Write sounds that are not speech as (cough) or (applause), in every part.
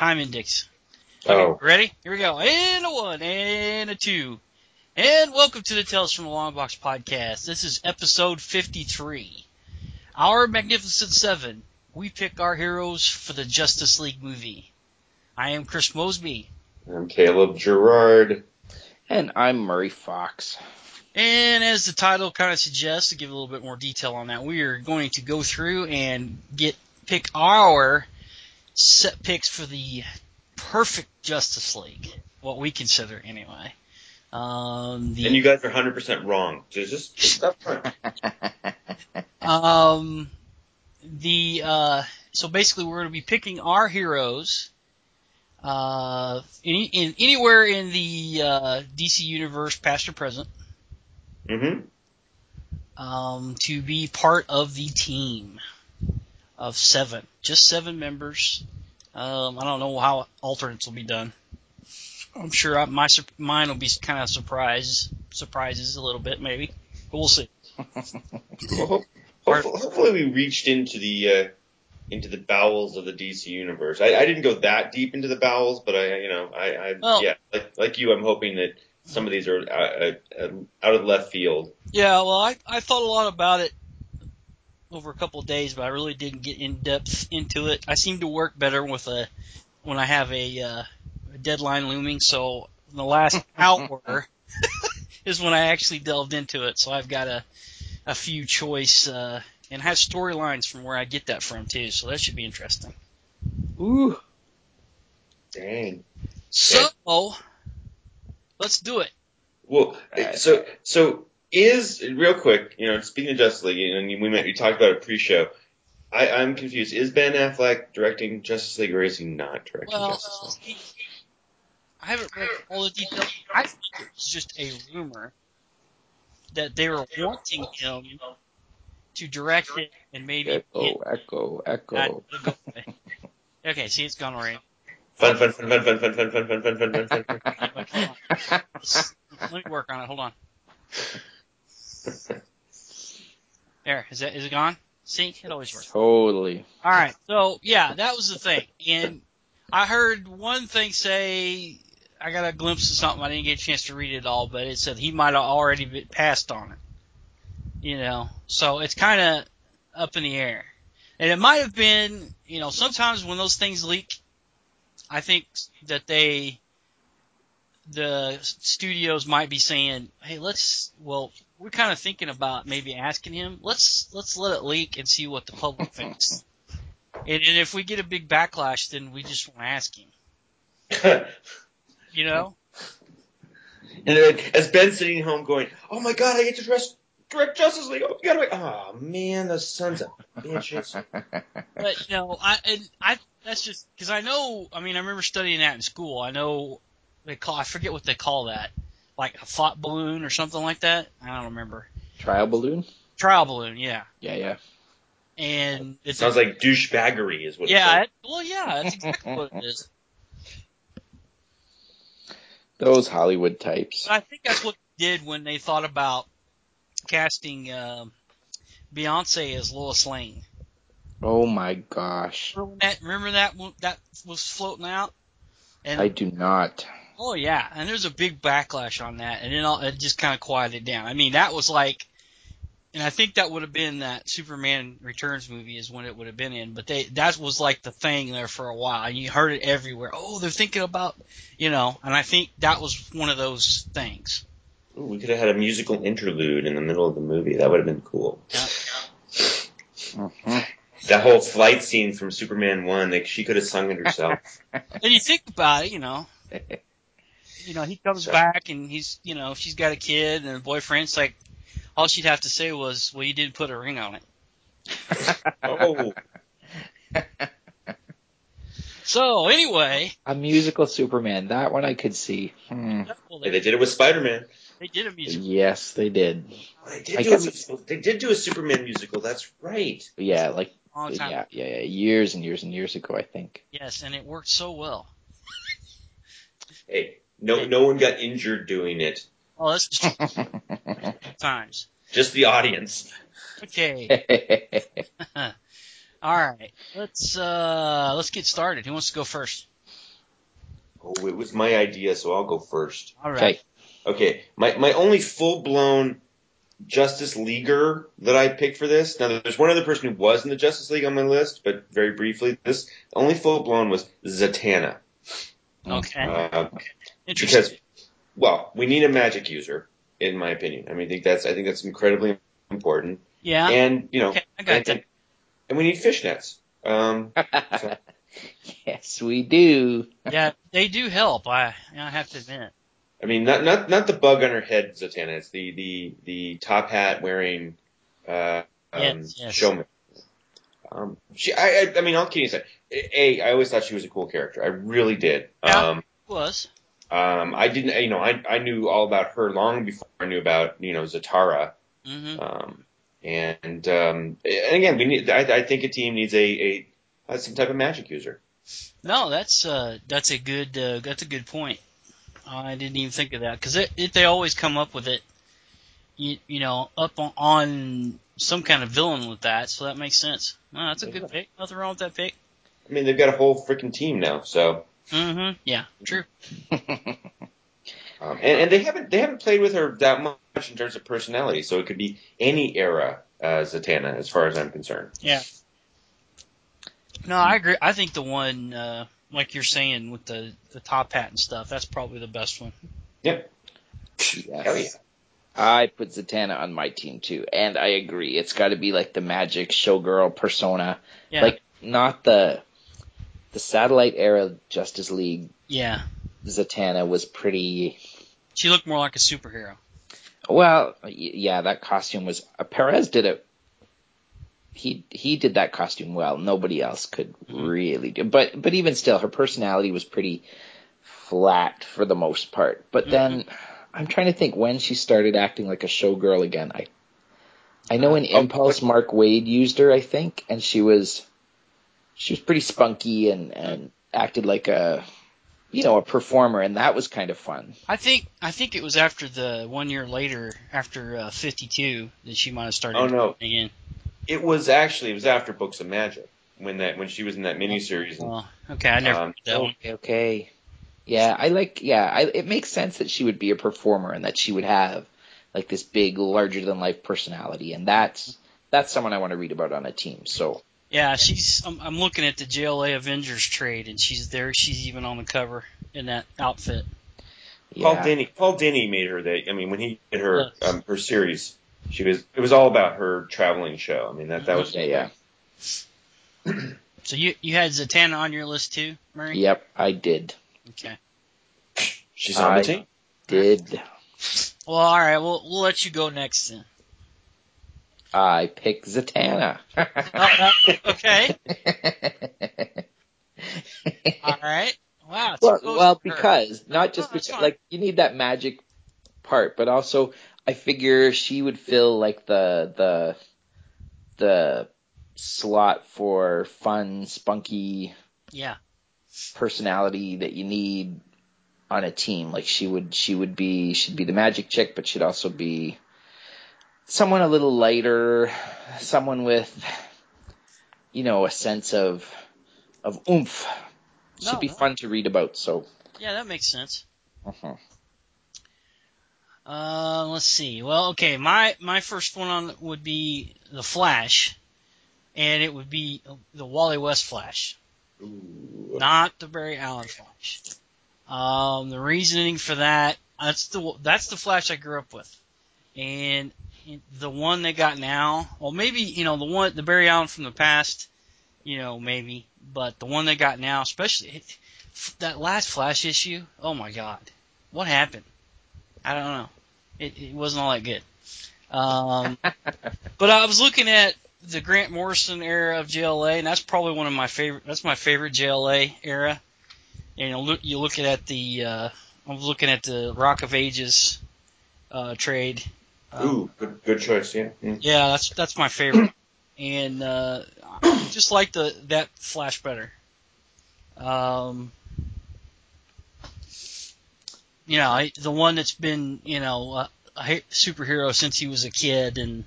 There's time time index. Oh, Ready? Here we go. And a one, and a two. And welcome to the Tales from the Long Box podcast. This is episode 53. Our Magnificent Seven. We pick our heroes for the Justice League movie. I am Chris Mosby. I'm Caleb Gerard. And I'm Murray Fox. And as the title kind of suggests, to give a little bit more detail on that, we are going to go through and get pick our set picks for the perfect Justice League, what we consider anyway. Um, the, And you guys are 100% wrong. So just, just up. (laughs) Um, the uh, so basically we're going to be picking our heroes. Uh, any, in anywhere in the uh, DC universe, past or present, hmm um, to be part of the team of seven, just seven members. Um, I don't know how alternates will be done. I'm sure I, my mine will be kind of surprise surprises a little bit maybe, but we'll see. (laughs) Well, hopefully, hopefully we reached into the uh, into the bowels of the DC universe. I, I didn't go that deep into the bowels, but I, you know, I, I Well- yeah, like, like you, I'm hoping that some of these are uh, uh, out of left field. Yeah, well, I, I thought a lot about it over a couple of days, but I really didn't get in depth into it. I seem to work better with a when I have a, uh, a deadline looming. So the last (laughs) hour (laughs) is when I actually delved into it. So I've got a a few choice uh, and have storylines from where I get that from too. So that should be interesting. Ooh. Dang. So let's do it. Well, Right. so so is real quick, you know, speaking of Justice League, and we met, we talked about it pre-show. I, I'm confused. Is Ben Affleck directing Justice League, or is he not directing Well, Justice League? I haven't read all the details. I think it was just a rumor that they were wanting him to direct it and maybe. Echo, echo, echo. okay, see, it's gone already. Fun, fun, fun, fun, fun, fun, fun, fun, fun, fun, fun, fun, fun. Let me work on it. Hold on. There, is that is it gone? See, it always works. totally. All right, so yeah, that was the thing, and I heard one thing say I got a glimpse of something. I didn't get a chance to read it all, but it said he might have already been passed on it. You know, so it's kind of up in the air, and it might have been. You know, sometimes when those things leak, I think that they, the studios might be saying, "Hey, let's." Well, we're kind of thinking about maybe asking him. Let's let's let it leak and see what the public (laughs) thinks. And, and if we get a big backlash, then we just won't ask him. (laughs) You know? and then as Ben's sitting home going, "Oh my God, I get to dress, direct Justice League! Oh my God, oh man, those sons of bitches!" (laughs) But you know, I and I that's just because I know. I mean, I remember studying that in school. I know they call. I forget what they call that, like a thought balloon or something like that. I don't remember. Trial balloon? Trial balloon, yeah. Yeah, yeah. And It it's sounds like douchebaggery is what. yeah. It's It, well, yeah, that's exactly what it is. (laughs) Those Hollywood types. But I think that's what they did when they thought about casting um, Beyonce as Lois Lane. Oh my gosh. Remember that? Remember that that was floating out. And I do not. Oh yeah, and there's a big backlash on that, and then all, it just kind of quieted down. I mean, that was like, and I think that would have been that Superman Returns movie is when it would have been in. But they that was like the thing there for a while, and you heard it everywhere. Oh, they're thinking about, you know, and I think that was one of those things. Ooh, we could have had a musical interlude in the middle of the movie. That would have been cool. Yeah. Mhm. That whole flight scene from Superman One, like she could have sung it herself. (laughs) And you think about it, you know, (laughs) you know, he comes So- back and he's, you know, she's got a kid and a boyfriend. It's like all she'd have to say was, "Well, you didn't put a ring on it." oh, (laughs) So anyway, A musical Superman. That one I could see. Hmm. well, they they, did it with Spider Man. they did a musical. Yes, they did. They did I do a musical. They did do a Superman musical. That's right. Yeah, like Long time. yeah, yeah, yeah, years and years and years ago, I think. Yes, and it worked so well. Hey, no, no one got injured doing it. Oh, that's just (laughs) times. Just the audience. Okay. (laughs) (laughs) All right, let's uh let's get started. Who wants to go first? Oh, it was my idea, so I'll go first. All right. Okay. Okay, my my only full blown Justice Leaguer that I picked for this. Now, there's one other person who was in the Justice League on my list, but very briefly, this the only full blown was Zatanna. Okay. Uh, Interesting. because, well, we need a magic user, in my opinion. I mean, I think that's I think that's incredibly important, yeah. and you know, Okay, I got and, that. and, and we need fishnets. Um, so- (laughs) yes, we do. (laughs) Yeah, they do help. I I have to admit. I mean, not not not the bug on her head, Zatanna. It's the the the top hat wearing uh, um, Yes, yes. showman. Um, she, I, I, I mean, all kidding aside, a, I always thought she was a cool character. I really did. Yeah. Um, Was. Um, I didn't, you know, I I knew all about her long before I knew about you know Zatara. hmm Um, and um, and again, we need. I, I think a team needs a a uh, some type of magic user. No, that's uh that's a good uh, that's a good point. I didn't even think of that because it, it they always come up with it. You you know up on, on some kind of villain with that, so that makes sense. No, that's a good pick. Nothing wrong with that pick. I mean, they've got a whole freaking team now, so. Hmm Yeah, true. (laughs) Um, and, and they haven't they haven't played with her that much in terms of personality, so it could be any era uh, Zatanna, as far as I'm concerned. Yeah. No, I agree. I think the one uh, like you're saying with the the top hat and stuff, that's probably the best one. Yep. Yes. Hell yeah. I put Zatanna on my team too, and I agree. It's got to be like the magic showgirl persona, Yeah. like not the the satellite era Justice League. yeah. Zatanna was pretty. She looked more like a superhero. Well, yeah, that costume was. Uh, Perez did it. He he did that costume well. Nobody else could Mhm. really do. But but even still, her personality was pretty flat for the most part. But then I'm trying to think when she started acting like a showgirl again. I I know in Oh, Impulse, Mark Waid used her, I think, and she was she was pretty spunky and and acted like a you know a performer, and that was kind of fun. I think I think it was after the one year later, after uh, 52, that she might have started. Oh, no. Again. It was actually it was after Books of Magic when that when she was in that miniseries. And, Well, okay, I never Um, that one. Okay, okay. Yeah, I like. Yeah, I, it makes sense that she would be a performer and that she would have like this big, larger than life personality, and that's that's someone I want to read about on a team. So Yeah, she's. I'm, I'm looking at the JLA Avengers trade, and she's there. She's even on the cover in that outfit. Paul yeah, Dini Paul Dini made her that. I mean, when he did her Yes. um, her series, she was it was all about her traveling show. I mean that that was yeah, yeah. So you you had Zatanna on your list too, Murray? Yep, I did, Okay. she's on I- the team. did. Well, all right. We'll we'll let you go next then. I pick Zatanna. Oh, (laughs) okay. (laughs) All right. Wow. well, well, because not just No, that's because like you need that magic part, but also I figure she would fill like the the the slot for fun, spunky Yeah. personality that you need on a team. Like she would she would be she'd be the magic chick, but she'd also be someone a little lighter, someone with you know a sense of of oomph. Should No, be no. fun to read about. So. Yeah, that makes sense. uh Uh, let's see. Well, okay, my my first one on would be the Flash, and it would be the Wally West Flash, Ooh. not the Barry Allen Flash. Um, the reasoning for that that's the that's the Flash I grew up with, and the one they got now, well, maybe you know the one the Barry Allen from the past, you know maybe, but the one they got now, especially it, that last Flash issue. Oh my God, what happened? I don't know. It, it wasn't all that good. Um, (laughs) but I was looking at the Grant Morrison era of JLA, and that's probably one of my favorite. That's my favorite JLA era. And you look, you look at the. Uh, I was looking at the Rock of Ages uh, trade. Um, Ooh, good good choice. Yeah. Mm. yeah, that's that's my favorite, and uh, I just like the that Flash better. Um, you know, I, the one that's been you know a, a superhero since he was a kid, and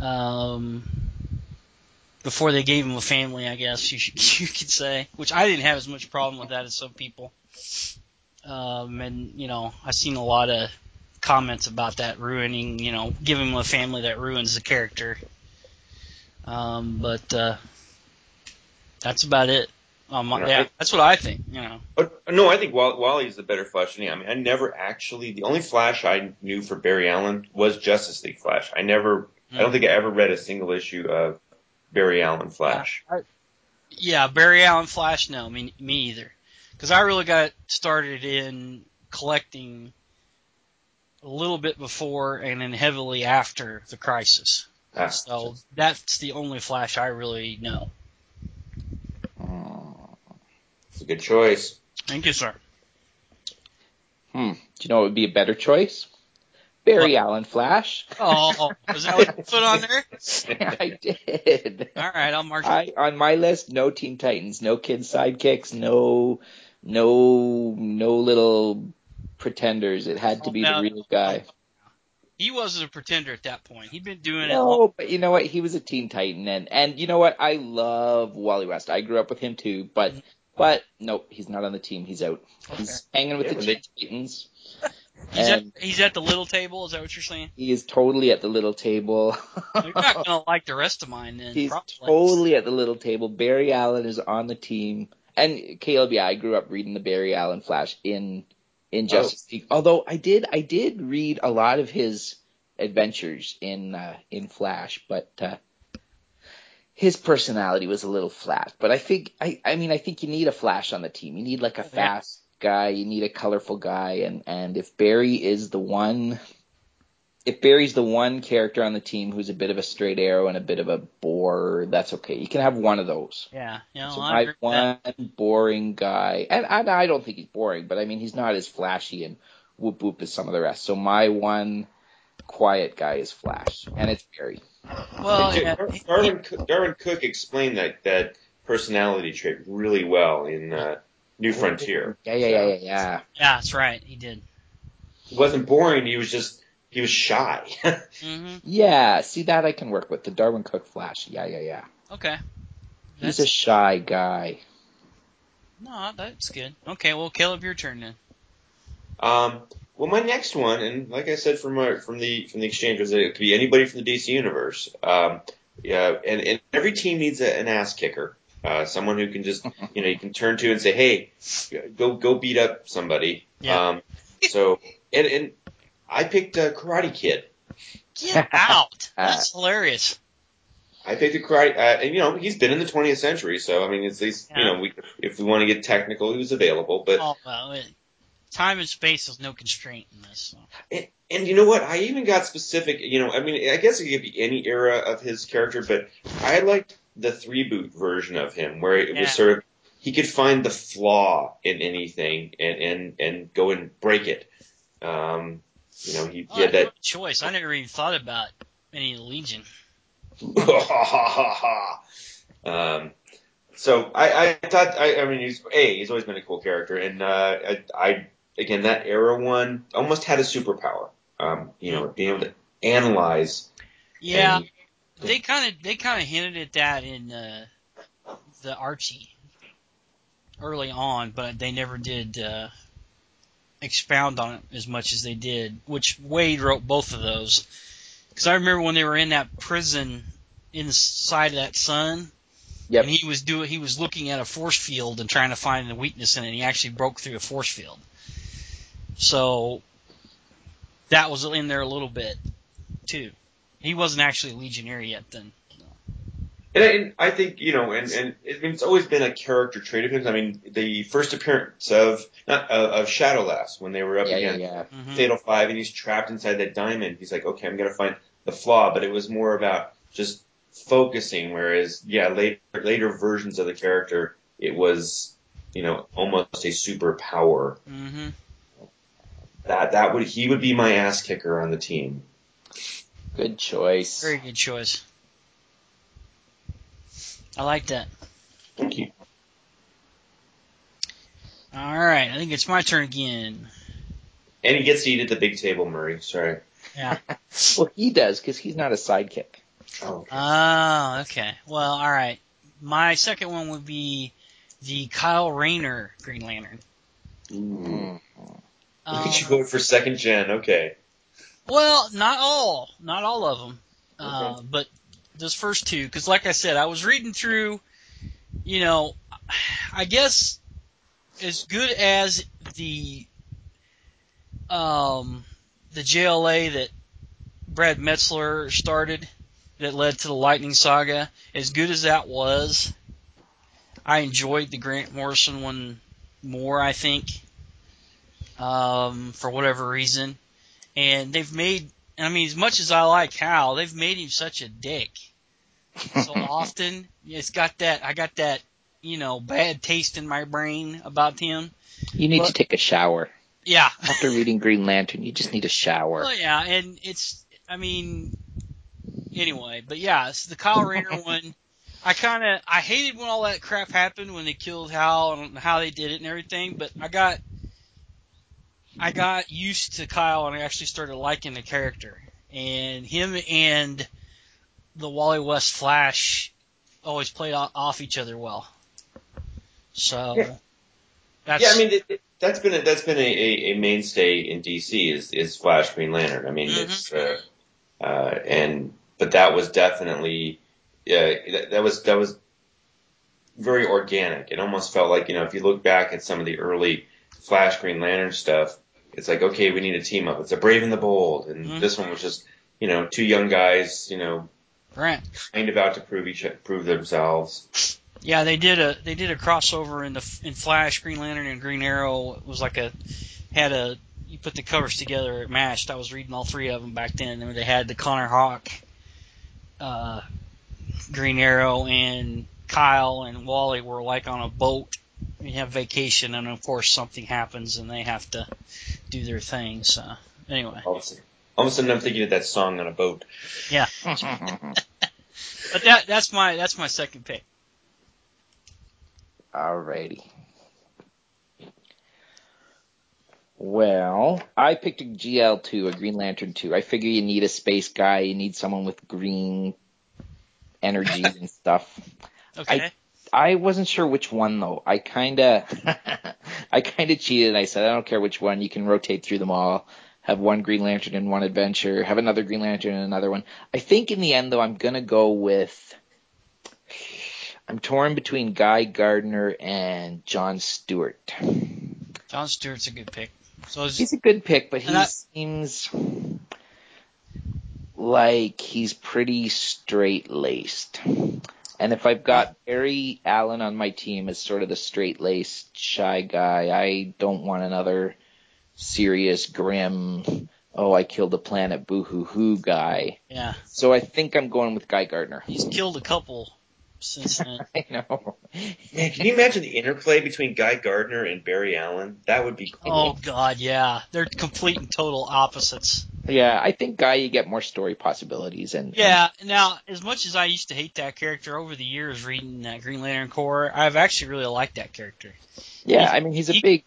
um, before they gave him a family, I guess you should, (laughs) you could say. Which I didn't have as much problem with that as some people. Um, and you know, I've seen a lot of comments about that ruining, you know, giving him a family that ruins the character. Um, but uh, that's about it. Um, You know, yeah, I- that's what I think. You know, But no, I think Wall- Wally's the better Flash than me. I mean, I never actually. The only Flash I knew for Barry Allen was Justice League Flash. I never. I don't think I ever read a single issue of Barry Allen Flash. yeah, Barry Allen Flash. No, me me either. Because I really got started in collecting a little bit before and then heavily after the crisis. Ah, So that's the only Flash I really know. it's a good choice. Thank you, sir. Hmm. Do you know what would be a better choice? Barry Allen Flash. Oh, was that what you put on there? (laughs) I did. All right, I'll mark it. I on my list, no Teen Titans, no kid sidekicks, no no no little pretenders. It had to be the real guy. He wasn't a pretender at that point. He'd been doing it. long- No, but you know what? He was a Teen Titan, and and you know what? I love Wally West. I grew up with him too, but mm-hmm. but nope, he's not on the team. He's out. He's hanging with the Teen Titans, (laughs) He's at, he's at the little table. Is that what you're saying? he is totally at the little table. (laughs) You're not gonna like the rest of mine then. He's probably. totally at the little table. Barry Allen is on the team. And Caleb, yeah, I grew up reading the Barry Allen Flash in in Justice League. Although I did I did read a lot of his adventures in uh, in Flash, but uh, his personality was a little flat. But I think I I mean I think you need a Flash on the team. You need like a fast guy. You need a colorful guy. And and if Barry is the one if Barry's the one character on the team who's a bit of a straight arrow and a bit of a bore, that's okay. You can have one of those. Yeah, you know, so I my agree with that. one boring guy, and, and I don't think he's boring, but I mean he's not as flashy and whoop whoop as some of the rest. So my one quiet guy is Flash, and it's Barry. Well, yeah, Darwyn, Cooke- Darwyn Cooke explained that that personality trait really well in uh, New Frontier. Yeah, yeah, yeah, yeah, yeah. yeah, that's right. He did. He wasn't boring. He was just he was shy. hmm Yeah, see that I can work with the Darwyn Cooke Flash. Yeah, yeah, yeah. Okay. He's a shy guy. no, that's good. Okay, well, Caleb, your turn then. Um, well, my next one, and like I said from our, from the from the exchange, was that it could be anybody from the DC universe. Um, yeah, and, and every team needs a, an ass kicker, uh, someone who can just (laughs) you know you can turn to and say, hey, go go beat up somebody. Yeah. Um, so and and I picked uh, Karate Kid. Get out. (laughs) That's hilarious. I picked a karate, uh, and you know he's been in the 20th century, so I mean it's, it's you know we, if we want to get technical, he was available, but Oh, well, it, time and space is no constraint in this. So. And, and you know what? I even got specific. You know, I mean, I guess it could be any era of his character, but I liked the three boot version of him, where it Yeah. was sort of he could find the flaw in anything and and and go and break it. Um, you know, he, Oh, he had that. choice. I never even thought about any Legion. (laughs) um, so I, I thought I, I mean he's a he's always been a cool character and uh, I, I again that era one almost had a superpower um, you know being able to analyze Yeah, and- they kind of they kind of hinted at that in uh, the Archie early on, but they never did uh, expound on it as much as they did. Which Waid wrote both of those because I remember when they were in that prison inside of that sun. Yep. And he was doing he was looking at a force field and trying to find the weakness in it. And he actually broke through a force field. So that was in there a little bit too. He wasn't actually a legionnaire yet then. And I, and I think you know, and and it, it's always been a character trait of his. I mean, the first appearance of not uh, of Shadow Lass when they were up Yeah, yeah, against yeah. Mhm. Fatal Five, and he's trapped inside that diamond. He's like, okay, I'm gonna find the flaw, but it was more about just focusing. Whereas, yeah, later later versions of the character, it was you know almost a superpower. Mm-hmm. That that would he would be my ass kicker on the team. Good choice. Very good choice. I like that. Thank you. All right, I think it's my turn again. And he gets to eat at the big table, Murray. Sorry. Yeah. (laughs) Well, he does because he's not a sidekick. Oh, okay. Ah, okay. Well, all right. My second one would be the Kyle Rayner Green Lantern. Mm. Look Um, at you going for second gen. Okay. Well, not all, not all of them, uh, but those first two. Because, like I said, I was reading through. You know, I guess as good as the um, the JLA that Brad Meltzer started, that led to the Lightning Saga, as good as that was, I enjoyed the Grant Morrison one more. I think, um, for whatever reason and they've made I mean as much as I like Hal, they've made him such a dick so (laughs) often. It's got that I got that, you know, bad taste in my brain about him. You need Well- to take a shower. Yeah. After reading Green Lantern, you just need a shower. Well, yeah, and it's I mean anyway, but yeah, it's the Kyle Rayner (laughs) one. I kind of I hated when all that crap happened when they killed Hal and how they did it and everything, but I got I got used to Kyle and I actually started liking the character. And him and the Wally West Flash always played off each other well. So Yeah. that's yeah, I mean it, that's been a, that's been a, a, a mainstay in DC is is Flash Green Lantern. I mean Mhm. it's uh, uh, and but that was definitely yeah that, that was that was very organic. It almost felt like you know if you look back at some of the early Flash Green Lantern stuff, it's like okay we need a team up. It's a Brave and the Bold, and Mhm. this one was just you know two young guys you know Grant. kind of out to prove each prove themselves. Yeah, they did a they did a crossover in the in Flash, Green Lantern, and Green Arrow. It was like a had a you put the covers together, it matched. I was reading all three of them back then, and they had the Connor Hawke, uh, Green Arrow, and Kyle and Wally were like on a boat. We have vacation, and of course something happens, and they have to do their thing. So anyway, All of a sudden, all of a sudden I'm thinking of that song on a boat. Yeah, (laughs) but that that's my that's my second pick. Alrighty. Well, I picked a GL2, a Green Lantern 2. I figure you need a space guy, you need someone with green energies (laughs) and stuff. Okay. I wasn't sure which one though. I kinda, (laughs) I kinda cheated. I said I don't care which one. You can rotate through them all. Have one Green Lantern in one adventure. Have another Green Lantern in another one. I think in the end though, I'm gonna go with. I'm torn between Guy Gardner and John Stewart. John Stewart's a good pick. So is, He's a good pick, but he I- seems like he's pretty straight laced. And if I've got Barry Allen on my team as sort of the straight laced shy guy, I don't want another serious, grim, oh, I killed a planet, boo hoo hoo guy. yeah, So I think I'm going with Guy Gardner. he's killed a couple since then. (laughs) I know. Man, can you imagine the interplay between Guy Gardner and Barry Allen? That would be cool. Oh God, yeah, they're complete and total opposites. Yeah, I think Guy, you get more story possibilities and Yeah. Now, as much as I used to hate that character over the years reading uh, Green Lantern Corps, I've actually really liked that character. yeah, I mean he's a he- big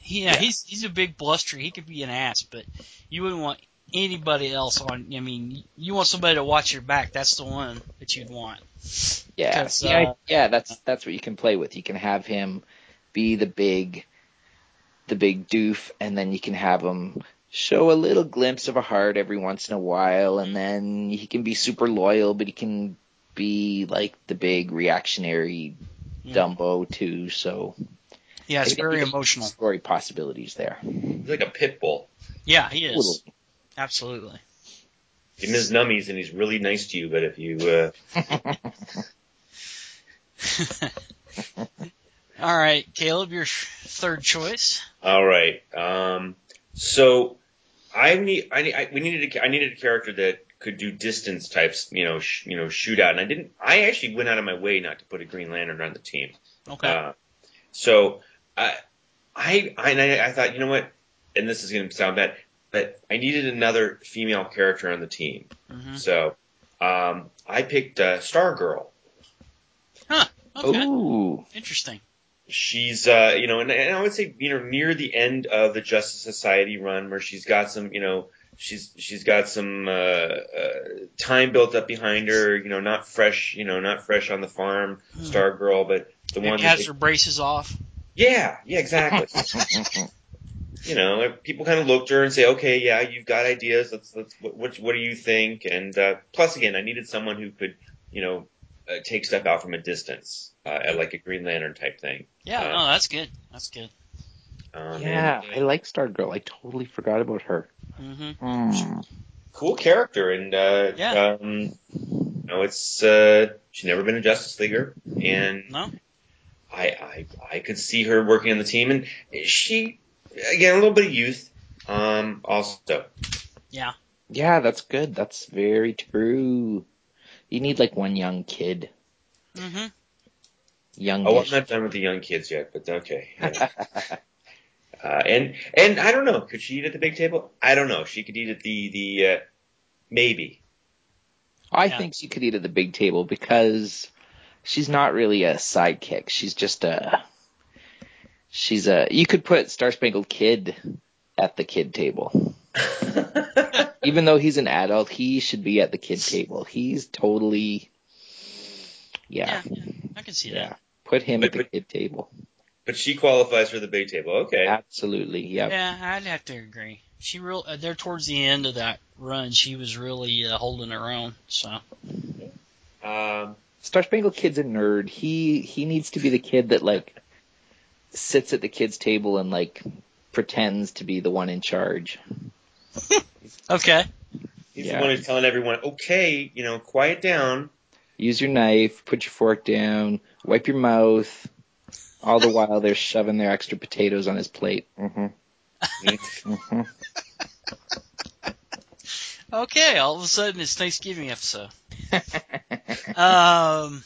He, yeah, Yeah. he's he's a big blustery. He could be an ass, but you wouldn't want anybody else on. I mean, you want somebody to watch your back. That's the one that you'd want. Yeah, 'Cause, yeah, uh, yeah. That's that's what you can play with. You can have him be the big, the big doof, and then you can have him show a little glimpse of a heart every once in a while, and then he can be super loyal, but he can be like the big reactionary Yeah. Dumbo too. So Yeah, it's very emotional. Story possibilities there. He's like a pit bull. Yeah, he is. Totally. Absolutely. Give him his nummies and he's really nice to you, but if you, uh, (laughs) All right, Caleb, your third choice. all right. Um, so I need, I need, I, we needed, a, I needed a character that could do distance types, you know, sh, you know, shoot out. And I didn't, I actually went out of my way not to put a Green Lantern on the team. Okay. Uh, so I, I, I, I, I thought, you know what, and this is going to sound bad, but I needed another female character on the team. hmm So, um, I picked uh, Stargirl. Okay. Ooh, Interesting. She's, uh, you know, and, and I would say, you know, near the end of the Justice Society run, where she's got some, you know, she's she's got some uh, uh, time built up behind her. You know, not fresh. You know, not fresh on the farm, Hmm. star girl, but the Maybe one. has that- her braces off. yeah, yeah, exactly. (laughs) you know, people kind of look to her and say, okay, yeah, you've got ideas. Let's let's what what, what do you think? And uh, plus, again, I needed someone who could, you know, uh, take stuff out from a distance, uh, at like a Green Lantern type thing. Yeah, Uh, no, that's good. That's good. Um, yeah, and, I like Stargirl. I totally forgot about her. hmm Hmm. cool character, and uh, Yeah. um, you know, it's uh, she's never been a Justice Leaguer, and No? I, I I could see her working on the team, and she again a little bit of youth, um, also. Yeah. Yeah, that's good. That's very true. You need like one young kid. hmm Young. Oh, I'm not done with the young kids yet, but okay. Yeah. (laughs) uh, and and I don't know, could she eat at the big table? I don't know. She could eat at the the uh, maybe. I Yeah. think she could eat at the big table because she's not really a sidekick. She's just a. She's a. You could put Star Spangled Kid at the kid table. (laughs) Even though he's an adult, he should be at the kid table. He's totally. Yeah, Yeah, I can see yeah. that. Put him at the But- kid table. but she qualifies for the big table. Okay. Absolutely. Yep. Yeah, I'd have to agree. She real uh, there towards the end of that run, she was really uh, holding her own. So Um, Star Spangled Kid's a nerd. He he needs to be the kid that like sits at the kids' table and like pretends to be the one in charge. (laughs) okay, he's Yeah. the one who's telling everyone, okay, you know, quiet down. Use your knife, put your fork down, wipe your mouth. All the while they're shoving their extra potatoes on his plate. hmm hmm (laughs) okay. All of a sudden, it's Thanksgiving episode. (laughs) Um,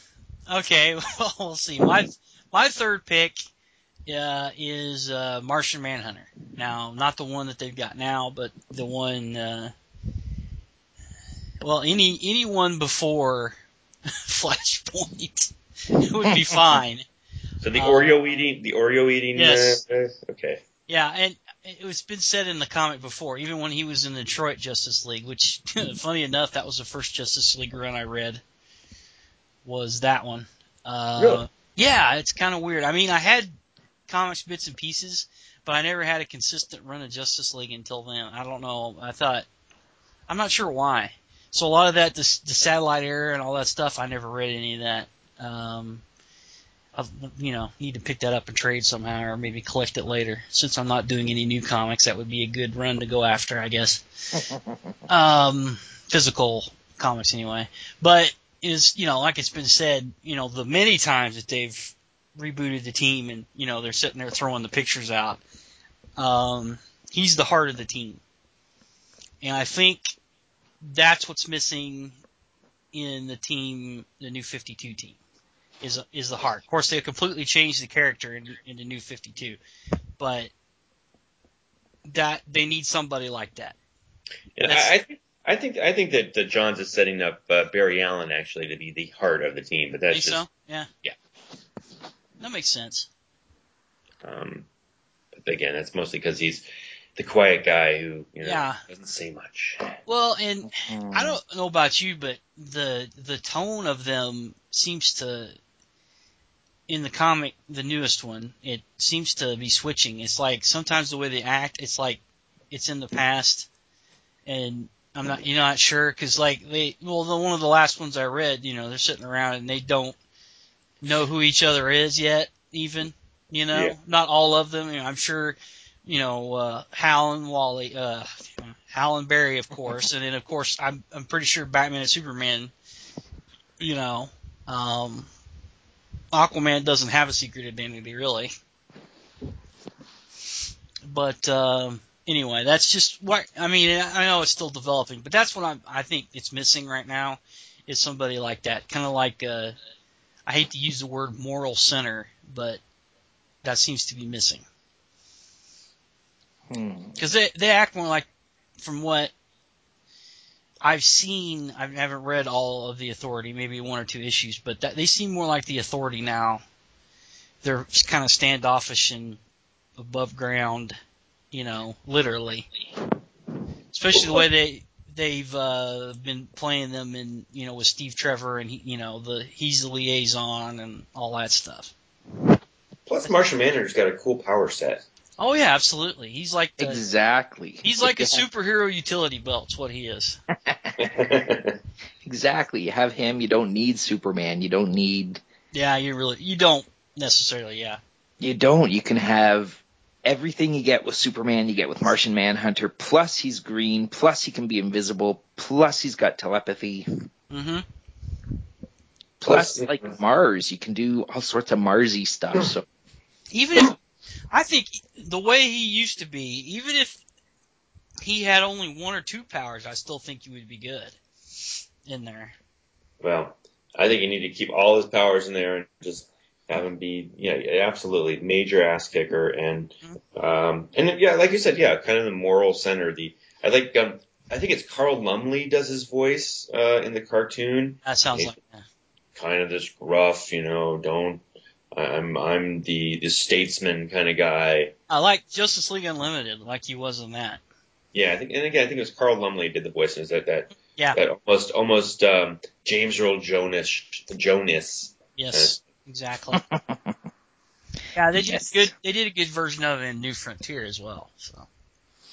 okay, well, we'll see. My my third pick uh, is uh, Martian Manhunter. Now, not the one that they've got now, but the one. Uh, well, any anyone before (laughs) Flashpoint (laughs) would be fine. So the Uh, Oreo eating, the Oreo eating. Yes. Uh, okay. Yeah, and it was been said in the comic before, even when he was in the Detroit Justice League, which, (laughs) funny enough, that was the first Justice League run I read, was that one. Uh, Really? Yeah, it's kind of weird. I mean, I had comics bits and pieces, but I never had a consistent run of Justice League until then. I don't know. I thought, I'm not sure why. So a lot of that, the, the satellite era and all that stuff, I never read any of that. Um, I'll, you know, need to pick that up and trade somehow, or maybe collect it later. Since I'm not doing any new comics, that would be a good run to go after, I guess. (laughs) Um, physical comics anyway. But is you know, like it's been said, you know, the many times that they've rebooted the team and you know they're sitting there throwing the pictures out. Um, he's the heart of the team, and I think that's what's missing in the team, the new 52 team is is the heart. Of course, they completely changed the character in, in the new 52, but that they need somebody like that. And That's- I, think. I think I think that, that Johns is setting up uh, Barry Allen actually to be the heart of the team, but that's Think just so? Yeah. yeah. That makes sense. um, but again, that's mostly because he's the quiet guy who you know Yeah. doesn't say much. Well, and Hmm. I don't know about you, but the the tone of them seems to in the comic, the newest one, it seems to be switching. It's like sometimes the way they act, it's like it's in the past, and I'm not you're not sure because like they well the one of the last ones I read, you know, they're sitting around and they don't know who each other is yet, even you know, Yeah. not all of them. You know, I'm sure, you know, uh, Hal and Wally, uh, Hal and Barry, of course, and then of course I'm I'm pretty sure Batman and Superman, you know, um, Aquaman doesn't have a secret identity really, but um, anyway, that's just what I mean. I know it's still developing, but that's what I'm, I think it's missing right now is somebody like that, kind of like uh, I hate to use the word moral center, but that seems to be missing Hmm. because they they act more like from what I've seen. I haven't read all of the Authority, maybe one or two issues, but that, they seem more like the Authority now. They're kind of standoffish and above ground, you know, literally. especially the way they they've uh, been playing them in you know with Steve Trevor and he, you know the he's the liaison and all that stuff. Plus, Martian Manhunter's got a cool power set. Oh yeah, absolutely. He's like the, Exactly. he's like a superhero utility belt. It's what he is. (laughs) (laughs) Exactly. You have him. You don't need Superman. You don't need. Yeah, you really you don't necessarily. Yeah, You don't. You can have everything you get with Superman. You get with Martian Manhunter. Plus he's green. Plus he can be invisible. Plus he's got telepathy. Mm-hmm. Plus, Plus- like Mars, you can do all sorts of Marsy stuff. So even if I think the way he used to be, even if he had only one or two powers, I still think he would be good in there. well, I think you need to keep all his powers in there and just have him be, yeah, absolutely major ass kicker and, um, and yeah, like you said, yeah, kind of the moral center. The I like, um, I think it's Carl Lumbly does his voice uh, in the cartoon. That sounds Yeah. like kind of this gruff, you know, don't I'm I'm the the statesman kind of guy. I like Justice League Unlimited, like he was in that. Yeah, I think and again I think it was Carl Lumbly did the voice. Is that that Yeah. that almost almost um, James Earl Jonas Jonas. Yes, exactly. (laughs) Yeah, they did Yes. a good. They did a good version of it in New Frontier as well. So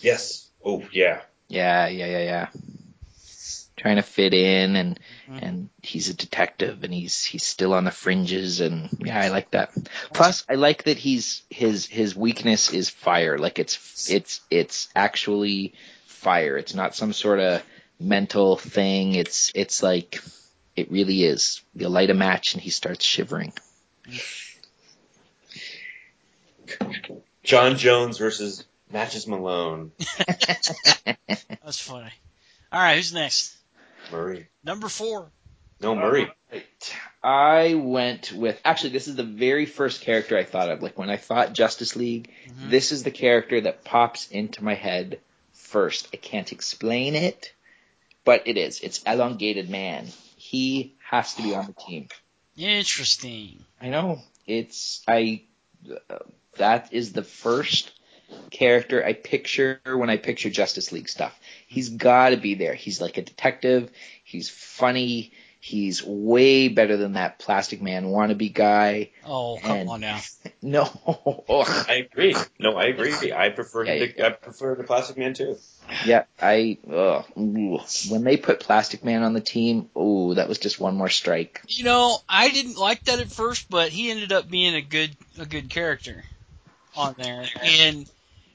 Yes. Oh yeah. yeah, yeah, yeah, yeah. Trying to fit in, and Mhm. and he's a detective, and he's he's still on the fringes, and yeah, I like that. Plus, I like that he's his his weakness is fire. Like it's it's it's actually fire. It's not some sort of mental thing. It's it's like it really is. You light a match, and he starts shivering. John Jones versus Matches Malone. (laughs) that's funny. All right, who's next? Murray. Number four. No Murray. Right. I went with actually this is the very first character I thought of. Like when I thought Justice League, Mhm. this is the character that pops into my head first. I can't explain it, but it is. It's elongated man. He has to be on the team. Interesting. I know. It's I uh, that is the first character I picture when I picture Justice League stuff. He's got to be there. He's like a detective. He's funny. He's way better than that Plastic Man wannabe guy. Oh, come And- on now. (laughs) No, I agree. No, I agree. I prefer Yeah, the, I prefer the Plastic Man too. yeah, I ugh. When they put Plastic Man on the team, oh, that was just one more strike. You know, I didn't like that at first, but he ended up being a good a good character on there. And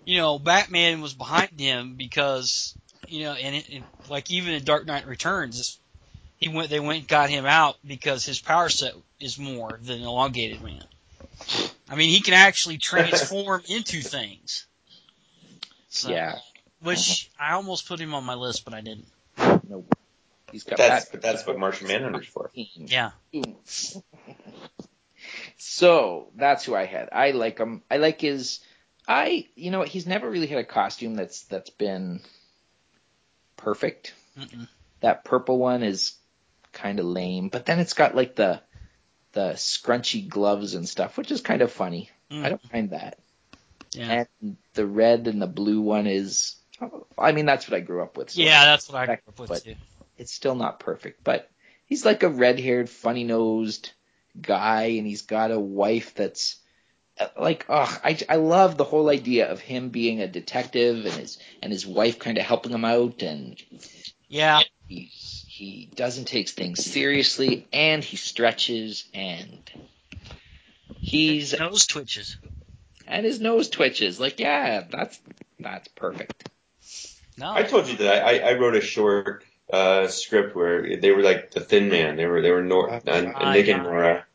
you know, Batman was behind him because you know, and, it, and like even in Dark Knight Returns, he went they went and got him out because his power set is more than elongated man. I mean, he can actually transform (laughs) into things. So, Yeah, Which uh-huh. I almost put him on my list, but I didn't. no, he's got That's that but that's what Martian Manhunter's for. team. Yeah. (laughs) So that's who I had. I like him. I like his. I you know he's never really had a costume that's that's been perfect. Mm-mm. That purple one is kind of lame, but then it's got like the the scrunchy gloves and stuff, which is kind of funny. Mm. I don't mind that. Yeah. And the red and the blue one is. I mean, that's what I grew up with. so Yeah, that's what I grew up with But- too. it's still not perfect, but he's like a red-haired, funny-nosed guy, and he's got a wife that's uh, like, oh, I, I love the whole idea of him being a detective and his and his wife kind of helping him out, and Yeah. he he doesn't take things seriously, and he stretches, and he's nose twitches. and his nose twitches. Like, yeah, that's that's perfect. No. I told you that I, I wrote a short uh, script where they were like the Thin Man. They were they were Nor- uh, Ah, Nick yeah. and Nora.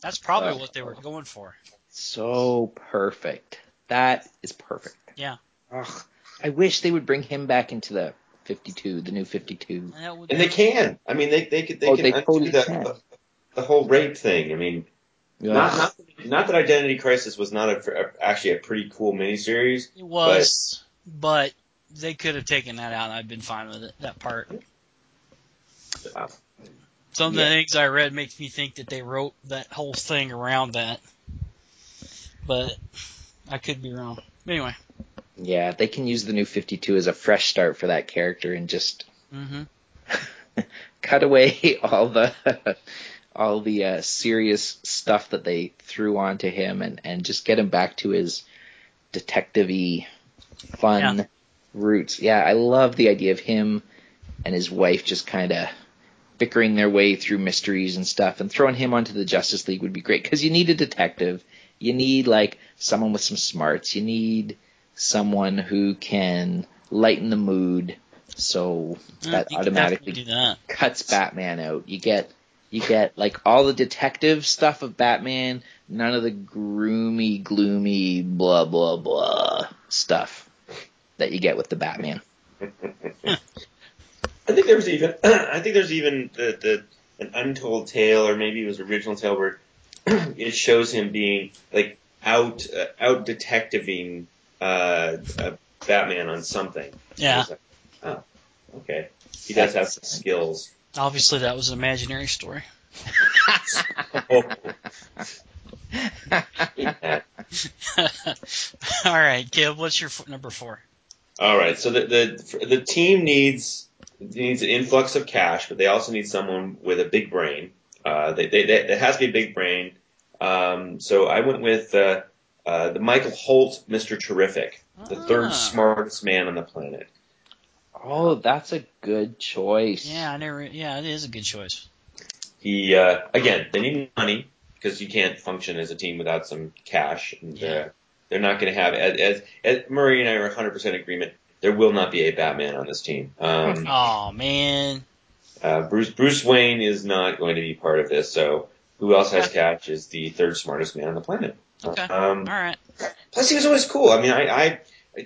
That's probably Uh, what they were going for. So perfect. That is perfect. Yeah. Ugh, I wish they would bring him back into the 52, the new 52. And that would And they can. I mean, they they could they Oh, can they undo totally the, can. the the whole rape thing. I mean, not not not that Identity Crisis was not a, actually a pretty cool miniseries. It was, but they could have taken that out. and I'd been fine with it. That part. Uh, Some of Yeah. the things I read makes me think that they wrote that whole thing around that, but I could be wrong. Anyway, Yeah, they can use the new 52 as a fresh start for that character and just hmm (laughs) cut away all the all the uh, serious stuff that they threw onto him and and just get him back to his detective-y fun Yeah. roots. Yeah, I love the idea of him and his wife just kind of bickering their way through mysteries and stuff and throwing him onto the Justice League would be great cuz you need a detective. You need like someone with some smarts. You need someone who can lighten the mood. So that you can automatically that. cuts Batman out. You get you get like all the detective stuff of Batman, none of the groomy, gloomy, blah blah blah stuff that you get with the Batman. (laughs) I think there was even (clears throat) I think there's even the, the an untold tale or maybe it was original tale where (clears throat) it shows him being like out uh, out detectiving uh, uh, Batman on something. Yeah. Like, oh, okay. He does have some skills. Obviously, that was an imaginary story. (laughs) Oh. (laughs) All right, Caleb, what's your f- number four? All right. So the the the team needs needs an influx of cash, but they also need someone with a big brain. Uh, they, they, they, there has to be a big brain. Um, so I went with uh, uh, the Michael Holt, Mr. Terrific, the third Ah. smartest man on the planet. Oh, that's a good choice. Yeah, I never. Yeah, it is a good choice. He uh, again, they need money because you can't function as a team without some cash, and Yeah. uh, they're not going to have. As, as, as Murray and I are 100 percent agreement, there will not be a Batman on this team. Um, (laughs) Oh man, Uh, Bruce Bruce Wayne is not going to be part of this. So who else has Okay. cash is the third smartest man on the planet. Okay. Um, all right. plus, he was always cool. I mean, I, I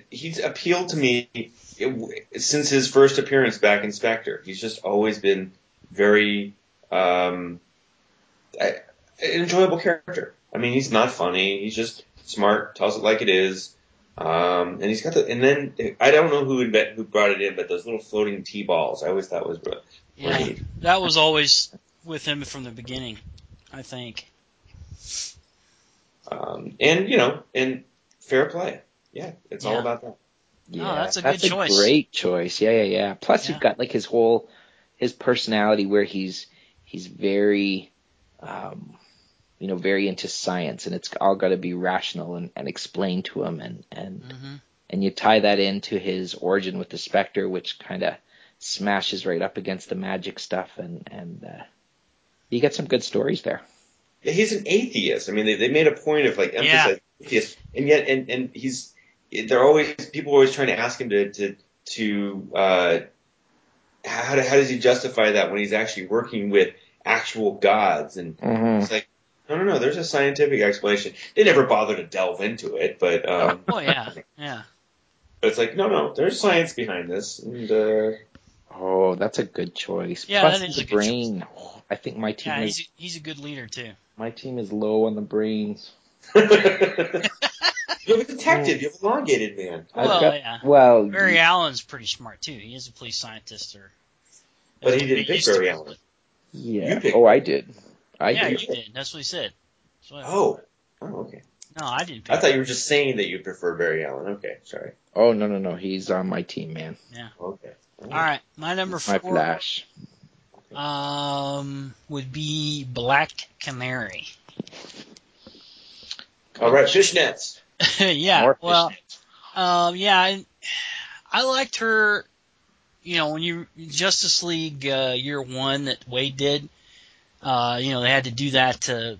he's appealed to me it, since his first appearance back in Spectre. He's just always been very um, I, an enjoyable character. I mean, he's not funny. He's just smart, tells it like it is. Um, and he's got the, and then I don't know who invent, who brought it in, but those little floating T balls, I always thought was really Yeah, that was always with him from the beginning. I think. Um, and you know, and fair play. Yeah, it's all about that. Yeah, that's a that's good a choice. great choice. Yeah, yeah, yeah. Plus, Yeah. you've got like his whole his personality where he's he's very, um, you know, very into science, and it's all got to be rational and, and explained to him, and and hmm and you tie that into his origin with the Spectre, which kind of smashes right up against the magic stuff, and and uh, you get some good stories there. Yeah, he's an atheist. I mean, they, they made a point of like emphasizing atheist, and yet, and and he's they're always people are always trying to ask him to to to uh, how do, how does he justify that when he's actually working with actual gods and Mm-hmm. it's like no no no there's a scientific explanation. They never bother to delve into it, but um, Oh yeah, yeah. but it's like no no there's science behind this and. Uh, Oh, that's a good choice. Yeah, Plus that is the a good choice. brain. I think my team Yeah, is he's he's a good leader too. my team is low on the brains. (laughs) you have a detective. You have a elongated man. I've Well, got- yeah. Well, Barry Allen's pretty smart too. He is a police scientist, or But he didn't pick Barry be. Allen. yeah. Oh, I did. I Yeah, did. you did. That's what he said. What- Oh. Oh, okay. No, I didn't. Pick I thought you were just saying that you prefer Barry Allen. Okay, sorry. Oh no no no, he's on my team, man. Yeah. Okay. All right, my number four. My four Flash. um would be Black Canary. All right, fishnets. (laughs) yeah. More well, fishnets. um, yeah, I, I liked her. You know, when you Justice League uh, year one that Waid did, uh, you know, they had to do that to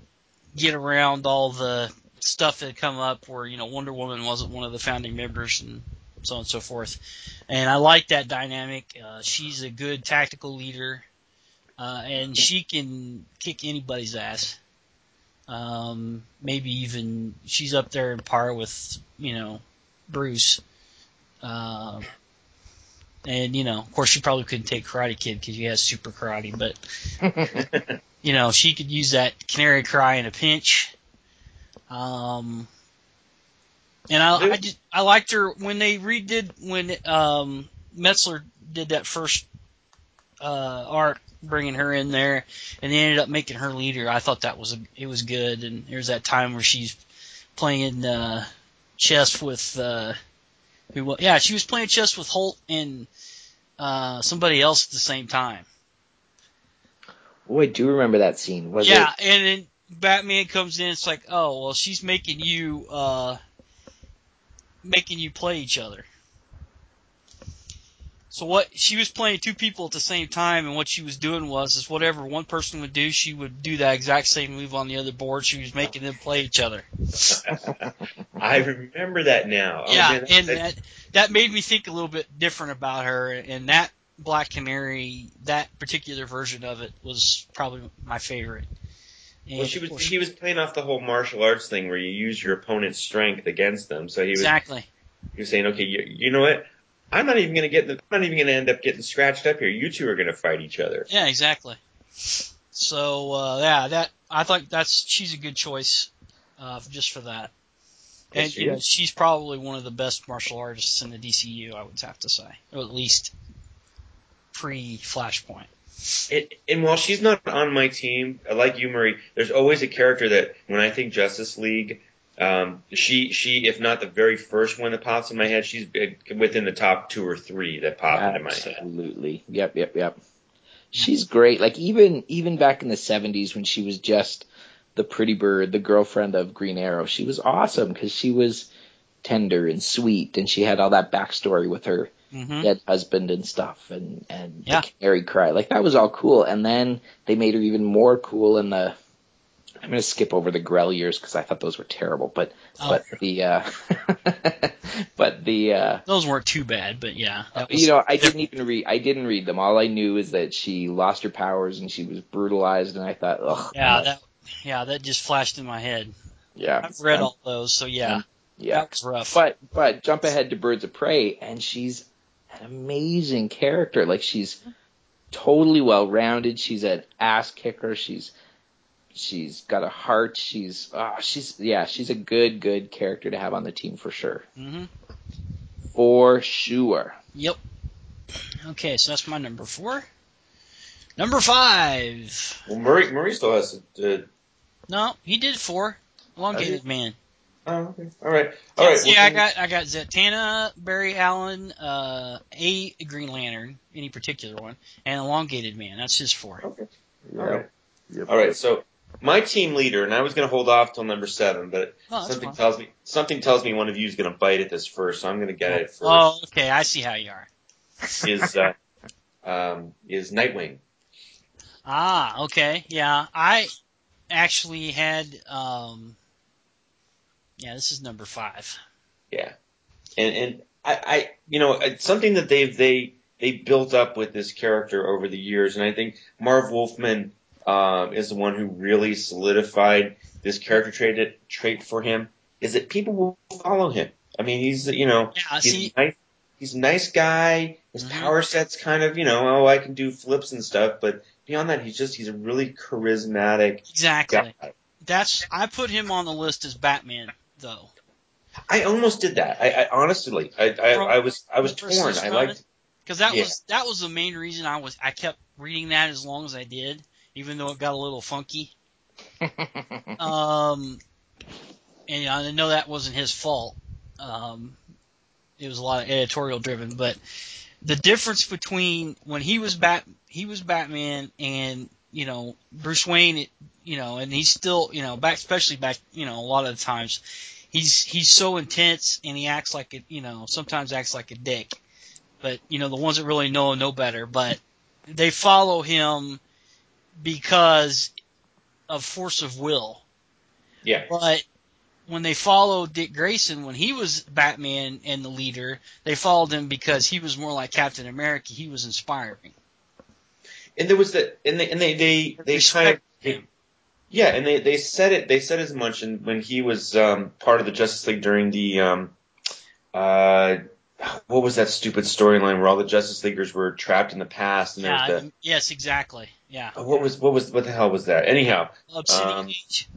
get around all the stuff that had come up where you know Wonder Woman wasn't one of the founding members and so on and so forth. And I like that dynamic. Uh, she's a good tactical leader, uh, and she can kick anybody's ass. Um, maybe even she's up there in par with you know Bruce. Uh, and you know, of course, she probably couldn't take Karate Kid because he has super karate, but (laughs) you know, she could use that canary cry in a pinch. Um, and I, I just I liked her when they redid when um, Meltzer did that first uh, arc, bringing her in there, and they ended up making her leader. I thought that was a, it was good. And there's that time where she's playing uh, chess with uh, Who Yeah, she was playing chess with Holt and uh, somebody else at the same time. Oh, I do remember that scene. Was yeah, it? and then Batman comes in. It's like, oh well, she's making you uh, making you play each other. So what she was playing two people at the same time, and what she was doing was is whatever one person would do, she would do that exact same move on the other board. She was making them play each other. (laughs) I remember that now. Oh, yeah, man, and that- that that made me think a little bit different about her. And that Black Canary, that particular version of it was probably my favorite. Well, she was course- he was playing off the whole martial arts thing where you use your opponent's strength against them. So he was exactly. he was saying, okay, you, you know what? I'm not even gonna get the, I'm not even gonna end up getting scratched up here. You two are gonna fight each other. Yeah, exactly. So uh, yeah, that I think that's she's a good choice, uh, just for that. Yes, And she you know, she's probably one of the best martial artists in the DCU. I would have to say, or at least pre Flashpoint. It, and while she's not on my team, like you, Murray, there's always a character that when I think Justice League, um, she she if not the very first one that pops in my head, she's within the top two or three that pop into my head. Absolutely. Yep, yep, yep. She's great. Like even even back in the seventies when she was just the pretty bird, the girlfriend of Green Arrow, she was awesome because she was tender and sweet, and she had all that backstory with her Mm-hmm. dead husband and stuff, and and Yeah. the canary cry. Like that was all cool. And then they made her even more cool in the. I'm gonna skip over the Grell years because I thought those were terrible, but Oh. but the uh, (laughs) but the uh, Those weren't too bad, but yeah, was, you know, I didn't even read. I didn't read them. All I knew is that she lost her powers and she was brutalized, and I thought, ugh. yeah, that yeah, that just flashed in my head. yeah. I've read um, all those, so yeah, Yeah, that was rough. but but jump ahead to Birds of Prey, and she's an amazing character. Like she's totally well rounded. She's an ass kicker. She's she's got a heart. She's ah, she's yeah, she's a good good character to have on the team for sure. hmm For sure. Yep. Okay, so that's my number four. Number five. Well, Murray Murray still has to. Uh, No, he did four. Elongated man. Oh, okay. All right. All right. yeah, I got I got Zatanna, Barry Allen, uh, a Green Lantern, any particular one, and Elongated Man. That's his four. Okay. Yep. All right. Yep. All right. So my team leader, and I was going to hold off till number seven, but Oh, something fine. tells me something tells me one of you is going to bite at this first, so I'm going to get it first. Oh, okay, I see how you are. (laughs) Is uh, um, is Nightwing? Ah, okay, yeah. I actually had, um, yeah, this is number five. Yeah, and and I, I you know it's something that they've they they built up with this character over the years, and I think Marv Wolfman um, is the one who really solidified this character trait trait for him. Is that people will follow him. I mean, he's you know Yeah, he's see, nice, he's a nice guy. His Mhm. power set's kind of you know oh I can do flips and stuff, but beyond that he's just he's a really charismatic exactly. guy. That's I put him on the list as Batman, though. I almost did that. I, I honestly, I, I, I was, I was torn. I liked, Because that Yeah. was that was the main reason I was I kept reading that as long as I did, even though it got a little funky. (laughs) Um, and I know that wasn't his fault. Um, it was a lot of editorial driven, but the difference between when he was Bat, he was Batman, and you know Bruce Wayne, you know, and he's still, you know, back especially back, you know, a lot of the times, he's he's so intense and he acts like a, you know, sometimes acts like a dick. But you know, the ones that really know know better. But they follow him because of force of will. yeah, But when they followed Dick Grayson when he was Batman and the leader, they followed him because he was more like Captain America. He was inspiring. And there was that, and they, and they, they, they kind of, they, yeah, and they, they said it, they said as much in, when he was um, part of the Justice League during the, um, uh, what was that stupid storyline where all the Justice Leaguers were trapped in the past, and Yeah. the, Yes, exactly. Yeah. what was, what was, what the hell was that? Anyhow, Obsidian Um, Age.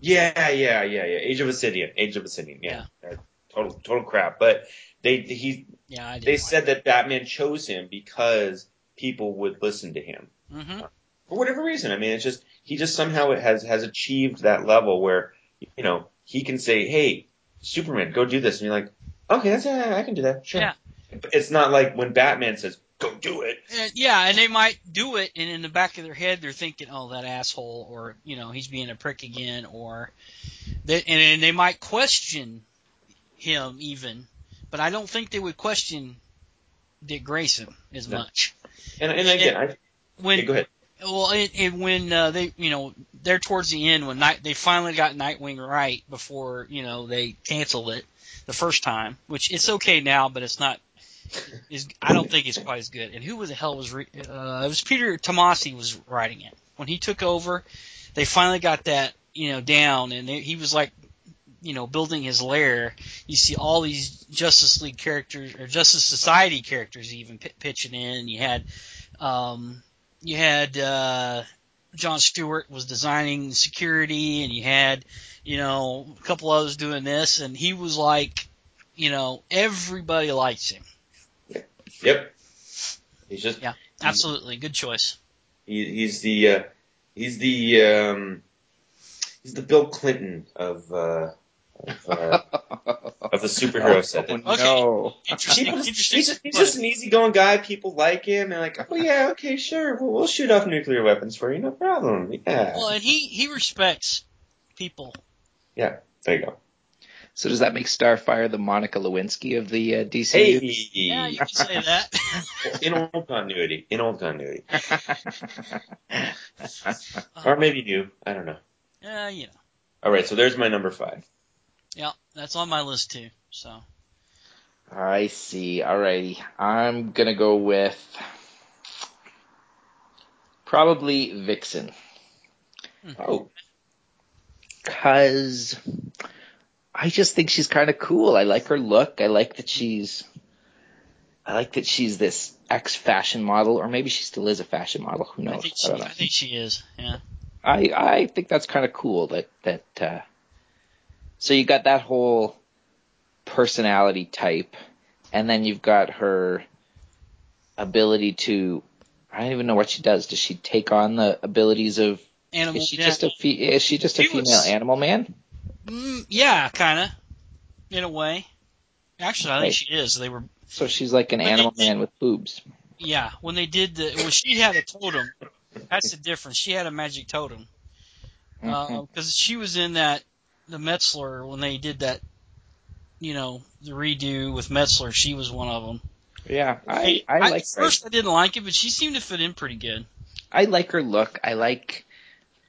Yeah, yeah, yeah, yeah. Age of Obsidian. Age of Obsidian. Yeah. Uh, Total, total crap. But they, he, Yeah, I they said that Batman chose him because people would listen to him hmm for whatever reason. I mean, it's just he just somehow has has achieved that level where you know he can say, "Hey, Superman, go do this," and you're like, Okay, that's yeah, I can do that. Sure. Yeah. But It's not like when Batman says, "Go do it." And, yeah, and they might do it, and in the back of their head, they're thinking, "Oh, that asshole," or you know, he's being a prick again, or they, and, and they might question him even, but I don't think they would question Dick Grayson as No. much. And, and again, I When okay, go ahead. well, it, it, when uh, they, you know, they're towards the end when night they finally got Nightwing right before you know they canceled it the first time, which it's okay now, but it's not. Is I don't think it's quite as good. And who the hell was? Re- uh, it was Peter Tomasi was writing it when he took over. They finally got that you know down, and they, he was like, you know, building his lair. You see all these Justice League characters or Justice Society characters even p- pitching in. You had, um, you had uh, John Stewart was designing security, and you had, you know, a couple others doing this, and he was like, you know, everybody likes him. Yep. He's just Yeah. Absolutely, good choice. he, he's the uh, he's the um, he's the Bill Clinton of uh, of, uh, of the superhero set. Oh, Okay. no. Interesting. People- interesting. he's, just, he's just an easygoing guy. People like him. They're like, oh yeah, okay, sure, we'll, we'll shoot off nuclear weapons for you, no problem. Yeah, well, and he he respects people. Yeah. There you go. So does that make Starfire the Monica Lewinsky of the uh, DCU? Hey, Yeah, you can say that. (laughs) in old continuity, in old continuity, (laughs) or maybe new. I don't know. Yeah, you know. All right, so there's my number five. Yeah, that's on my list too. So I see. Alrighty. I'm gonna go with probably Vixen. Oh, Cause I just think she's kind of cool. I like her look. I like that she's, I like that she's this ex fashion model, or maybe she still is a fashion model. Who I knows? think I, she, don't. I think she is. Yeah. I I think that's kind of cool that that uh so you got that whole personality type and then you've got her ability to I don't even know what she does. Does she take on the abilities of Animal. is she yeah. just a fe- is she just a female was- animal man? Mm, yeah, kind of. In a way. Actually, I think Right. she is. They were. So she's like an But they animal man with boobs. Yeah, when they did the, when she had a totem, that's the difference. She had a magic totem because Mhm. she was in that the Meltzer when they did that, you know, the redo with Meltzer. She was one of them. Yeah, I I like at first I didn't like it, but she seemed to fit in pretty good. I like her look. I like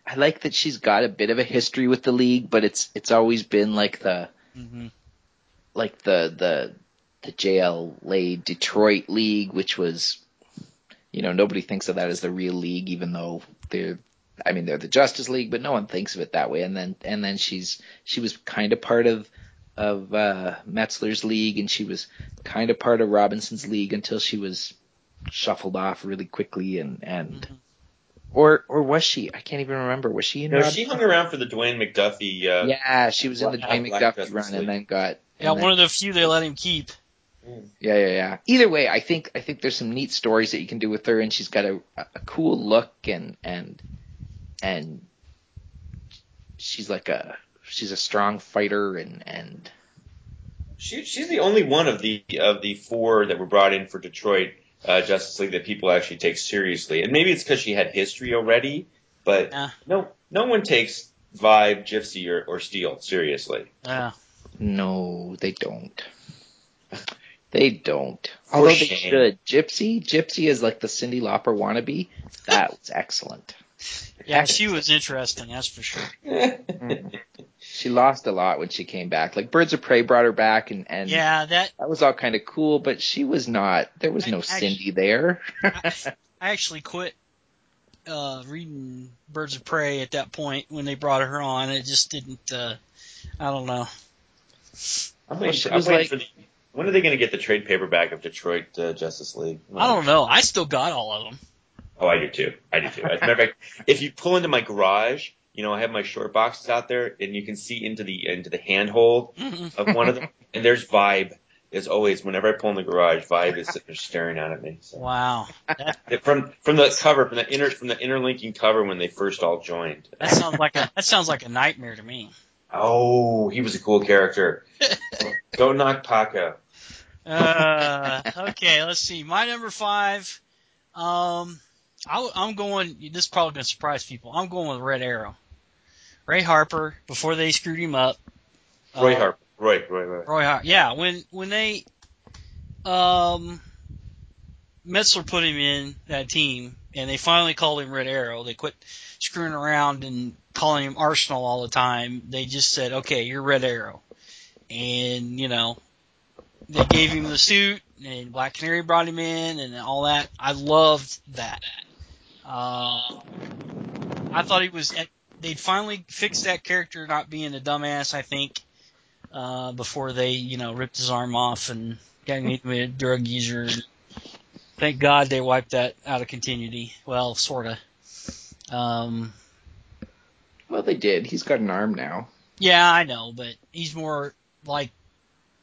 I like that she's got a bit of a history with the league, but it's it's always been like the hmm like the the the JLA Detroit League, which was you know nobody thinks of that as the real league, even though they're I mean they're the Justice League, but no one thinks of it that way. And then and then she's she was kind of part of of uh, Meltzer's league, and she was kind of part of Robinson's league until she was shuffled off really quickly, and and Mhm. or or was she? I can't even remember. Was she in? no, Robin- she hung around for the Dwayne McDuffie. Uh, yeah, she was in the Dwayne McDuffie Justice run, League. and then got Yeah, then- one of the few they let him keep. Yeah, yeah, yeah. Either way, I think I think there's some neat stories that you can do with her, and she's got a a cool look, and and and she's like a she's a strong fighter, and and She, she's the only one of the of the four that were brought in for Detroit uh, Justice League that people actually take seriously. And maybe it's because she had history already, but Yeah. no no one takes Vibe, Gypsy, or, or Steel seriously. Yeah. no, they don't. They don't. Although they should. Gypsy, Gypsy is like the Cyndi Lauper wannabe. That was excellent. (laughs) Yeah, she was interesting, that's for sure. (laughs) She lost a lot when she came back. Like Birds of Prey brought her back, and and Yeah, that that was all kind of cool. But she was not. There was I- no I- Cindy there. I, I actually quit uh reading Birds of Prey at that point when they brought her on. It just didn't uh I don't know. I'm Well, waiting, she I'm was waiting like- for the. When are they going to get the trade paperback of Detroit uh, Justice League? I don't know. I still got all of them. Oh, I do too. I do too. As a matter of fact, if you pull into my garage, you know I have my short boxes out there, and you can see into the into the handhold of one of them, (laughs) and there's Vibe. As always, whenever I pull in the garage, Vibe is sitting there staring out at me. So. Wow. From from the cover, from the inner from the interlinking cover when they first all joined. that sounds like a that sounds like a nightmare to me. Oh, he was a cool character. (laughs) Don't knock Paco. Uh, okay, let's see. My number five. Um, I, am going. This is probably going to surprise people. I'm going with Red Arrow. Ray Harper before they screwed him up. Roy Uh, Harper. Roy, Roy, Roy. Roy Harper. Yeah, when when they um Meltzer put him in that team and they finally called him Red Arrow. They quit screwing around and calling him Arsenal all the time. They just said, "Okay, you're Red Arrow." And, you know, they gave him the suit and Black Canary brought him in and all that. I loved that. Uh, I thought he was they'd finally fixed that character not being a dumbass, I think uh, before they, you know, ripped his arm off and got him into a drug user. Thank God they wiped that out of continuity. Well, sorta. Um, Well, they did. He's got an arm now. yeah, I know, but he's more like,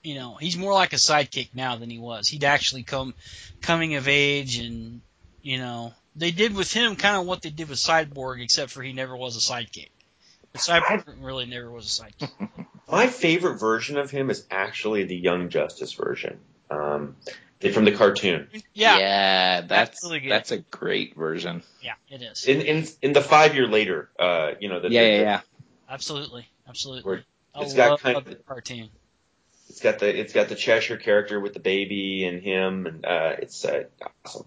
you know, he's more like a sidekick now than he was. He'd actually come, coming of age, and you know, they did with him kind of what they did with Cyborg, except for he never was a sidekick. But Cyborg really never was a sidekick. (laughs) My favorite version of him is actually the Young Justice version. Um, from the cartoon. Yeah, that's That's really good. that's a great version. yeah, it is. In in in the five year later, uh, you know, the, Yeah, the- yeah, yeah. Absolutely, absolutely. Where I it's got love kind of- the cartoon. It's got the it's got the Cheshire character with the baby and him, and uh, it's uh, awesome.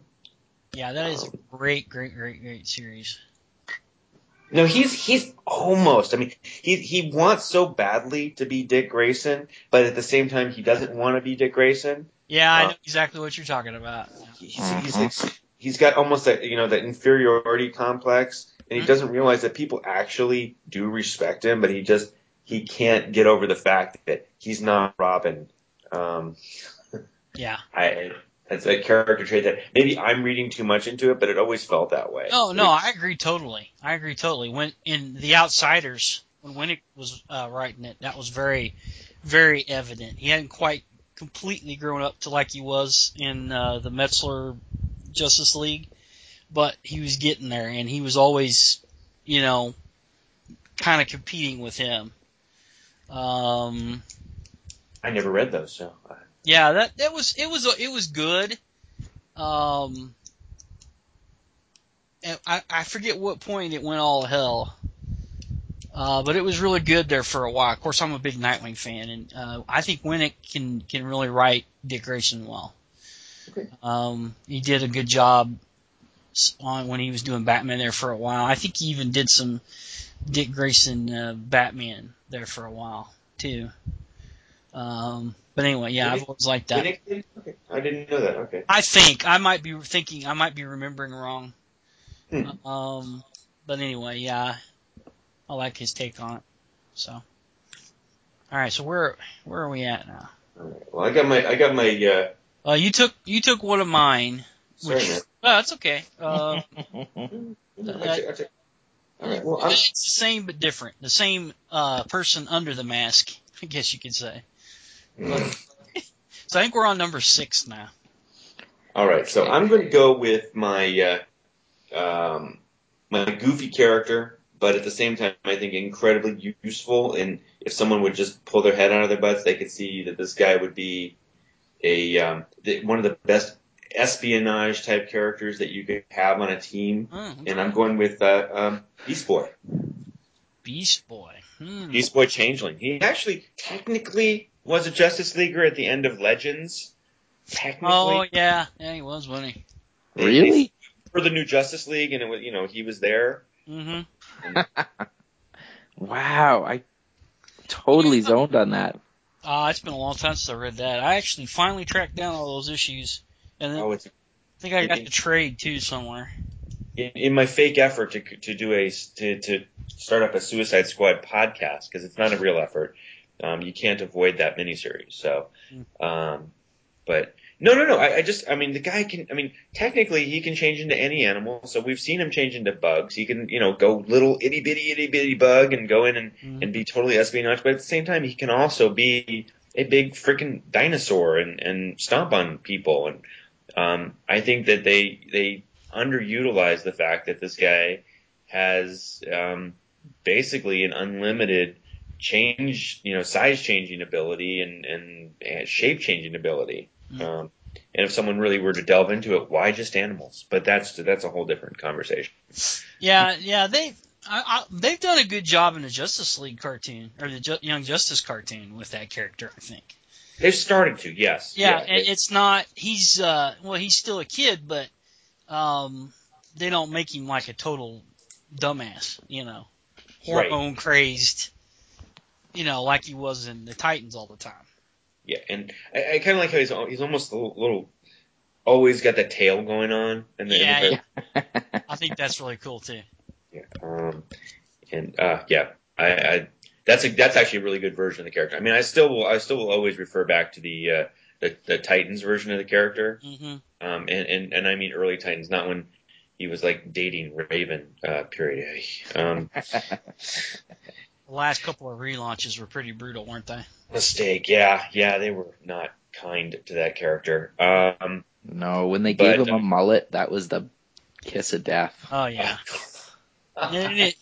Yeah, that is a great, great, great, great series. No, he's he's almost. I mean, he he wants so badly to be Dick Grayson, but at the same time, he doesn't want to be Dick Grayson. Yeah, I Uh, know exactly what you're talking about. He's, he's like, he's got almost that you know that inferiority complex, and he Mhm. doesn't realize that people actually do respect him, but he just he can't get over the fact that he's not Robin. Um, Yeah. I it's a character trait that maybe I'm reading too much into it, but it always felt that way. No, no, I agree totally. I agree totally. When in The Outsiders, when Winick was uh, writing it, that was very, very evident. He hadn't quite completely grown up to like he was in uh, the Meltzer Justice League, but he was getting there, and he was always, you know, kind of competing with him. Um, I never read those, so uh, Yeah, that that was it was it was good. Um, I I forget what point it went all hell. Uh, but it was really good there for a while. Of course, I'm a big Nightwing fan, and uh, I think Winick can can really write Dick Grayson well. Okay. Um, he did a good job on when he was doing Batman there for a while. I think he even did some Dick Grayson uh, Batman there for a while too. Um, but anyway, yeah, I've always liked that. Okay, I didn't know that. Okay, I think I might be thinking I might be remembering wrong. Hmm. Um, but anyway, yeah, I like his take on it. So, all right. So where where are we at now? All right. Well, I got my I got my. Uh, Uh, you took you took one of mine. sorry, Which, man. oh, that's okay. (laughs) Uh, I'll take- I'll take- All right. Well, I'm, it's the same but different. The same uh, person under the mask, (laughs) I guess you could say. (laughs) So I think we're on number six now. all right. So I'm going to go with my uh, um, my goofy character, but at the same time, I think incredibly useful. And if someone would just pull their head out of their butts, they could see that this guy would be a um, the, one of the best espionage type characters that you could have on a team. Hmm, And I'm going with uh, um, Beast Boy. Beast Boy. Hmm. Beast Boy Changeling. He actually technically was a Justice Leaguer at the end of Legends. Technically, Oh yeah, yeah, he was, wasn't he? Really? for the new Justice League, and it was you know he was there. Mm-hmm. (laughs) Wow, I totally zoned on that. Uh, it's been a long time since I read that. I actually finally tracked down all those issues, and then Oh, it's I think I got the trade too somewhere. in, in my fake effort to to do a to to start up a Suicide Squad podcast because it's not a real effort. Um, you can't avoid that miniseries. So, um, but no, no, no. I, I just, I mean, the guy can. I mean, technically, he can change into any animal. So we've seen him change into bugs. He can, you know, go little itty bitty itty bitty bug and go in and Mhm. and be totally espionage. But at the same time, he can also be a big freaking dinosaur and and stomp on people. And um, I think that they they underutilize the fact that this guy has um, basically an unlimited change, you know, size changing ability and, and, and shape changing ability. Mm. Um, and if someone really were to delve into it, why just animals? But that's that's a whole different conversation. Yeah, yeah, they I, I, they've done a good job in the Justice League cartoon or the Ju- Young Justice cartoon with that character. I think. They've started to, yes. Yeah, they- and it's not. He's uh, well, he's still a kid, but um, they don't make him like a total dumbass. You know, Right. hormone crazed. You know, like he was in the Titans all the time. Yeah, and I, I kind of like how he's he's almost a little, always got the tail going on, and then Yeah, I think that's really cool too. yeah, um, and uh, yeah, I, I that's a that's actually a really good version of the character. I mean, I still will I still will always refer back to the uh, the, the Titans version of the character, hmm um, and, and and I mean early Titans, not when he was like dating Raven. Uh, period. Um, (laughs) The last couple of relaunches were pretty brutal, weren't they? mistake. Yeah, yeah, they were not kind to that character. Um, no, when they But, gave him uh, a mullet, that was the kiss of death. Oh yeah. (laughs) And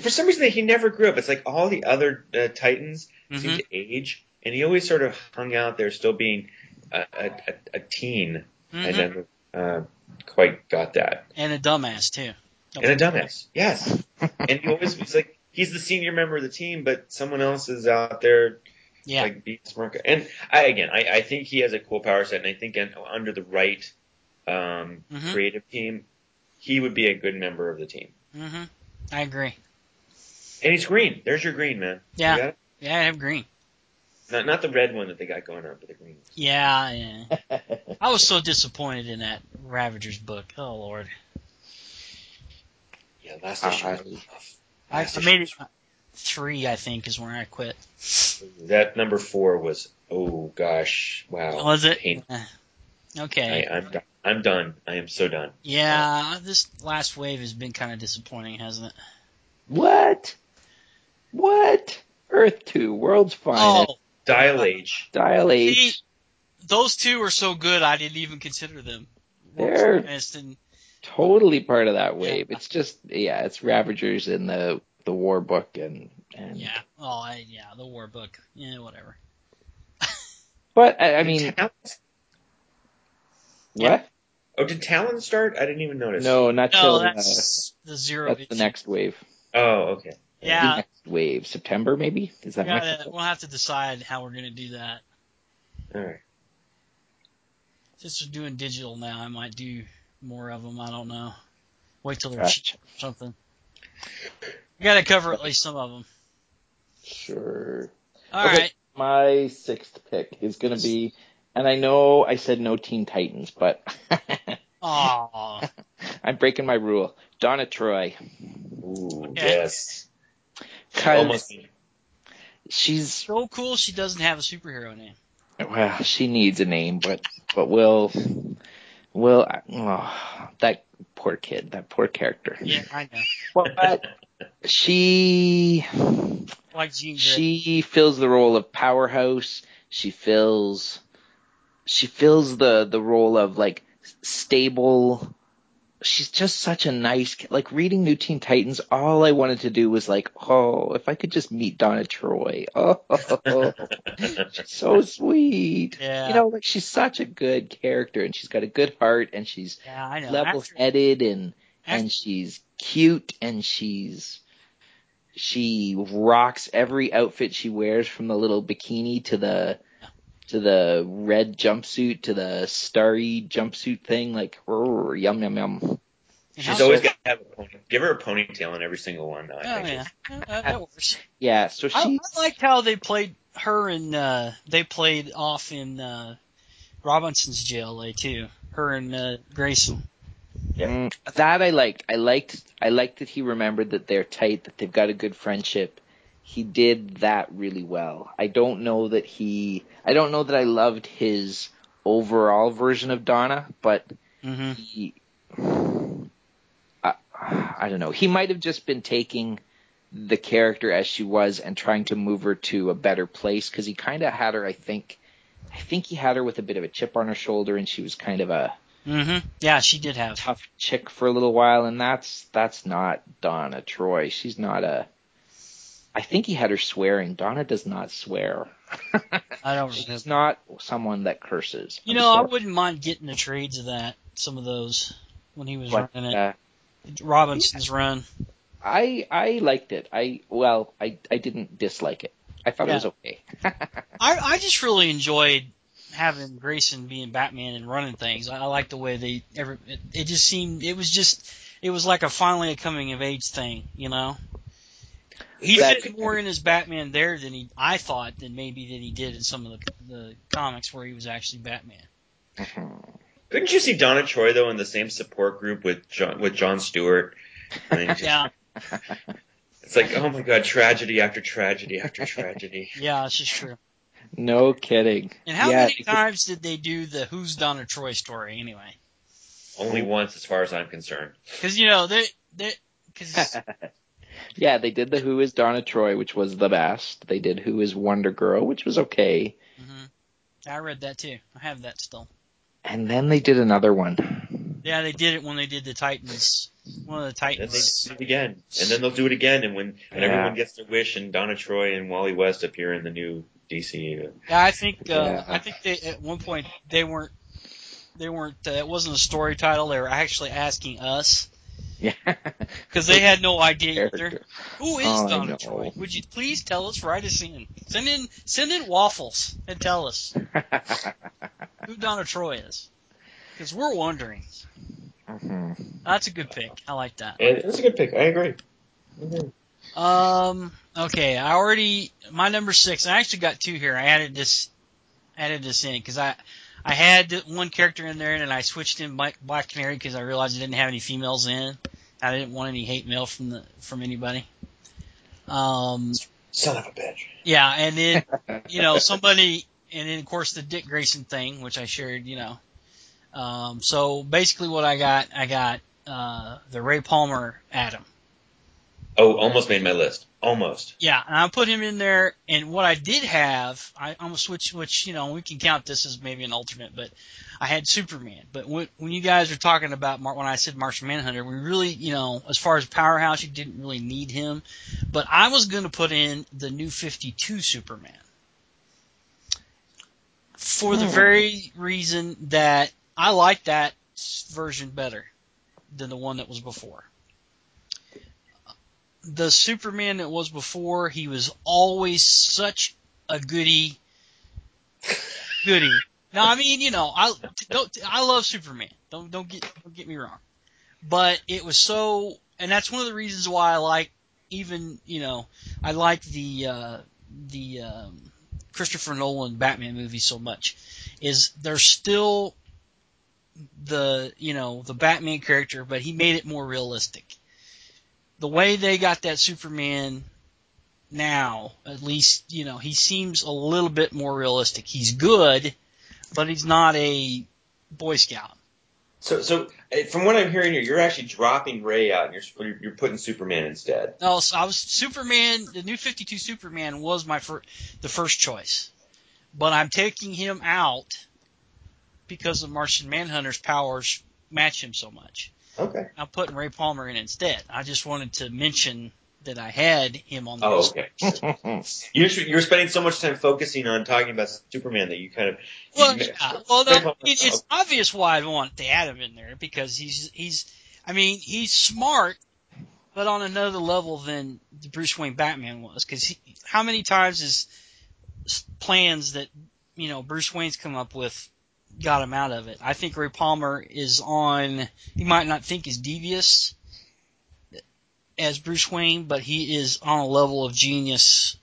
For some reason, he never grew up. It's like all the other uh, Titans mhm. seemed to age, and he always sort of hung out there, still being a, a, a, a teen. I Mhm. never uh, quite got that. and a dumbass too. And a dumbass, yes. and he always was like, he's the senior member of the team, but someone else is out there Yeah. like being smart. guy. And I, again, I, I think he has a cool power set, and I think in, under the right um, Mhm. creative team, he would be a good member of the team. hmm I agree. And he's green. There's your green, man. Yeah. Yeah, I have green. Not not the red one that they got going on, but the green. one. Yeah, yeah. (laughs) I was so disappointed in that Ravagers book. Oh lord. Yeah, last Uh, issue. I- was rough. I, I made it three, I think, is where I quit. That number four was oh gosh, wow. Was it? Pain. Eh, Okay. I, I'm done. I'm done. I am so done. yeah, this last wave has been kind of disappointing, hasn't it? what? What? Earth 2, World's Finest, Oh, Dial H. Dial H. see, those two are so good, I didn't even consider them. They're- And totally part of that wave. It's just yeah, it's Ravagers in the the war book and and yeah, oh, I, yeah, the war book. Yeah, whatever. (laughs) but I, I mean Talon, what? oh, did Talon start? I didn't even notice. No, not No, till that's the uh, zero. that's the next wave. Oh, okay. Yeah. The Yeah, next wave, September maybe. Is that gotta, next? we'll have to decide how we're gonna do that. All right. Since we're doing digital now, I might do more of them. I don't know. Wait till they're Gotcha. cheap something. We gotta cover at least some of them. Sure. All right. Okay. My sixth pick is going to be, and I know I said no Teen Titans, but (laughs) Aw. I'm breaking my rule. Donna Troy, Ooh, Okay. yes. Almost. she's So cool she doesn't have a superhero name. well, she needs a name, but but will will oh, that poor kid, that poor character. Yeah, I know. But (laughs) she Like Jean she fills the role of powerhouse. She fills she fills the the role of like stable. She's just such a nice like reading New Teen Titans. All I wanted to do was like, oh, if I could just meet Donna Troy. (laughs) Oh, she's so (laughs) sweet. Yeah. You know, like she's such a good character, and she's got a good heart, and she's yeah, I know. level After- headed and after- and she's cute and she's she rocks every outfit she wears from the little bikini to the to the red jumpsuit to the starry jumpsuit thing like rrr, yum yum yum She's how- always got to have a pony. Give her a ponytail in every single one. I Oh think. yeah, Uh, that works. yeah so I, she I liked how they played her and uh, they played off in uh, Robinson's JLA too. Her and uh, Grayson. Mm, that I liked I liked I liked that he remembered that they're tight that they've got a good friendship he did that really well I don't know that he I don't know that I loved his overall version of Donna but Mm-hmm. he I, I don't know he might have just been taking the character as she was and trying to move her to a better place because he kind of had her I think I think he had her with a bit of a chip on her shoulder and she was kind of a Mm-hmm. Yeah, she did have. tough chick for a little while and that's that's not Donna Troy she's not a I think he had her swearing. Donna does not swear. (laughs) I don't She's remember. not someone that curses. You I'm know, I wouldn't mind getting the trades of that. Some of those when he was But, running it. uh, Robinson's run. I I liked it. I well, I I didn't dislike it. I thought Yeah. it was okay. (laughs) I I just really enjoyed having Grayson being Batman and running things. I, I like the way they every it, it just seemed it was just it was like a finally a coming of age thing, you know. He That- fit more in his Batman there than he I thought than maybe that he did in some of the the comics where he was actually Batman. Mm-hmm. Couldn't you see Donna Troy though in the same support group with John with John Stewart? I mean, just- (laughs) Yeah, (laughs) It's like, oh my god, tragedy after tragedy after tragedy. (laughs) yeah, it's just true. no kidding. And how yeah, many times did they do the Who's Donna Troy story anyway? Only once, as far as I'm concerned. Because you know they they because yeah, they did the Who is Donna Troy, which was the best. They did Who is Wonder Girl, which was okay. hmm I read that too. I have that still. And then they did another one. Yeah, they did it when they did the Titans. One of the Then they Titans. do it again, and then they'll do it again, and when and Yeah. everyone gets their wish, and Donna Troy and Wally West appear in the new DC. Yeah, I think uh, Yeah. I think they at one point they weren't they weren't uh, it wasn't a story title. They were actually asking us (laughs) Yeah. because they had no idea either. Who is Oh, Donna. Troy? Would you please tell us? Write us in. Send in send in waffles and tell us (laughs) who Donna Troy is because we're wondering. Mhm. That's a good pick. I like that. And it's a good pick. I agree. Mhm. Um. Okay. I already my number six. I actually got two here. I added this, added this in because I, I had one character in there and I switched in Black, Black Canary because I realized I didn't have any females in. I didn't want any hate mail from the from anybody. Um. Son of a bitch. Yeah, and then (laughs) you know somebody, and then of course the Dick Grayson thing, which I shared. You know. Um. So basically, what I got, I got uh the Ray Palmer Atom. Oh, almost made my list. Almost. Yeah, and I put him in there. And what I did have, I, I'm gonna switch, which you know we can count this as maybe an alternate, but I had Superman. But when, when you guys were talking about Mar- when I said Martian Manhunter, we really, you know, as far as powerhouse, you didn't really need him. But I was gonna put in the new 52 Superman for the Hmm. very reason that I like that version better than the one that was before the Superman that was before, he was always such a goody, goody. Now, I mean, you know, I don't, I love Superman. Don't don't get don't get me wrong, but it was so, and that's one of the reasons why I like even you know I like the uh, the um, Christopher Nolan Batman movie so much. Is they're still the you know the Batman character, but he made it more realistic the way they got that Superman now, at least, you know, he seems a little bit more realistic. He's good, but he's not a Boy Scout. So, so uh, from what I'm hearing here, you're actually dropping Ray out, and you're you're- putting Superman instead. No, so I was Superman. The new Fifty Two Superman was my fir- the first choice, but I'm taking him out because of Martian Manhunter's powers match him so much. Okay. I'm putting Ray Palmer in instead. I just wanted to mention that I had him on the Oh, list. okay. (laughs) You're you're spending so much time focusing on talking about Superman that you kind of. Well, yeah. Uh, well, Ray no, Palmer- it, it's obvious why I want to add him in there because he's he's. I mean, he's smart, but on another level than the Bruce Wayne Batman was. Because how many times has s- plans that you know Bruce Wayne's come up with got him out of it? I think Ray Palmer is on. He might not think he's devious as Bruce Wayne, but he is on a level of genius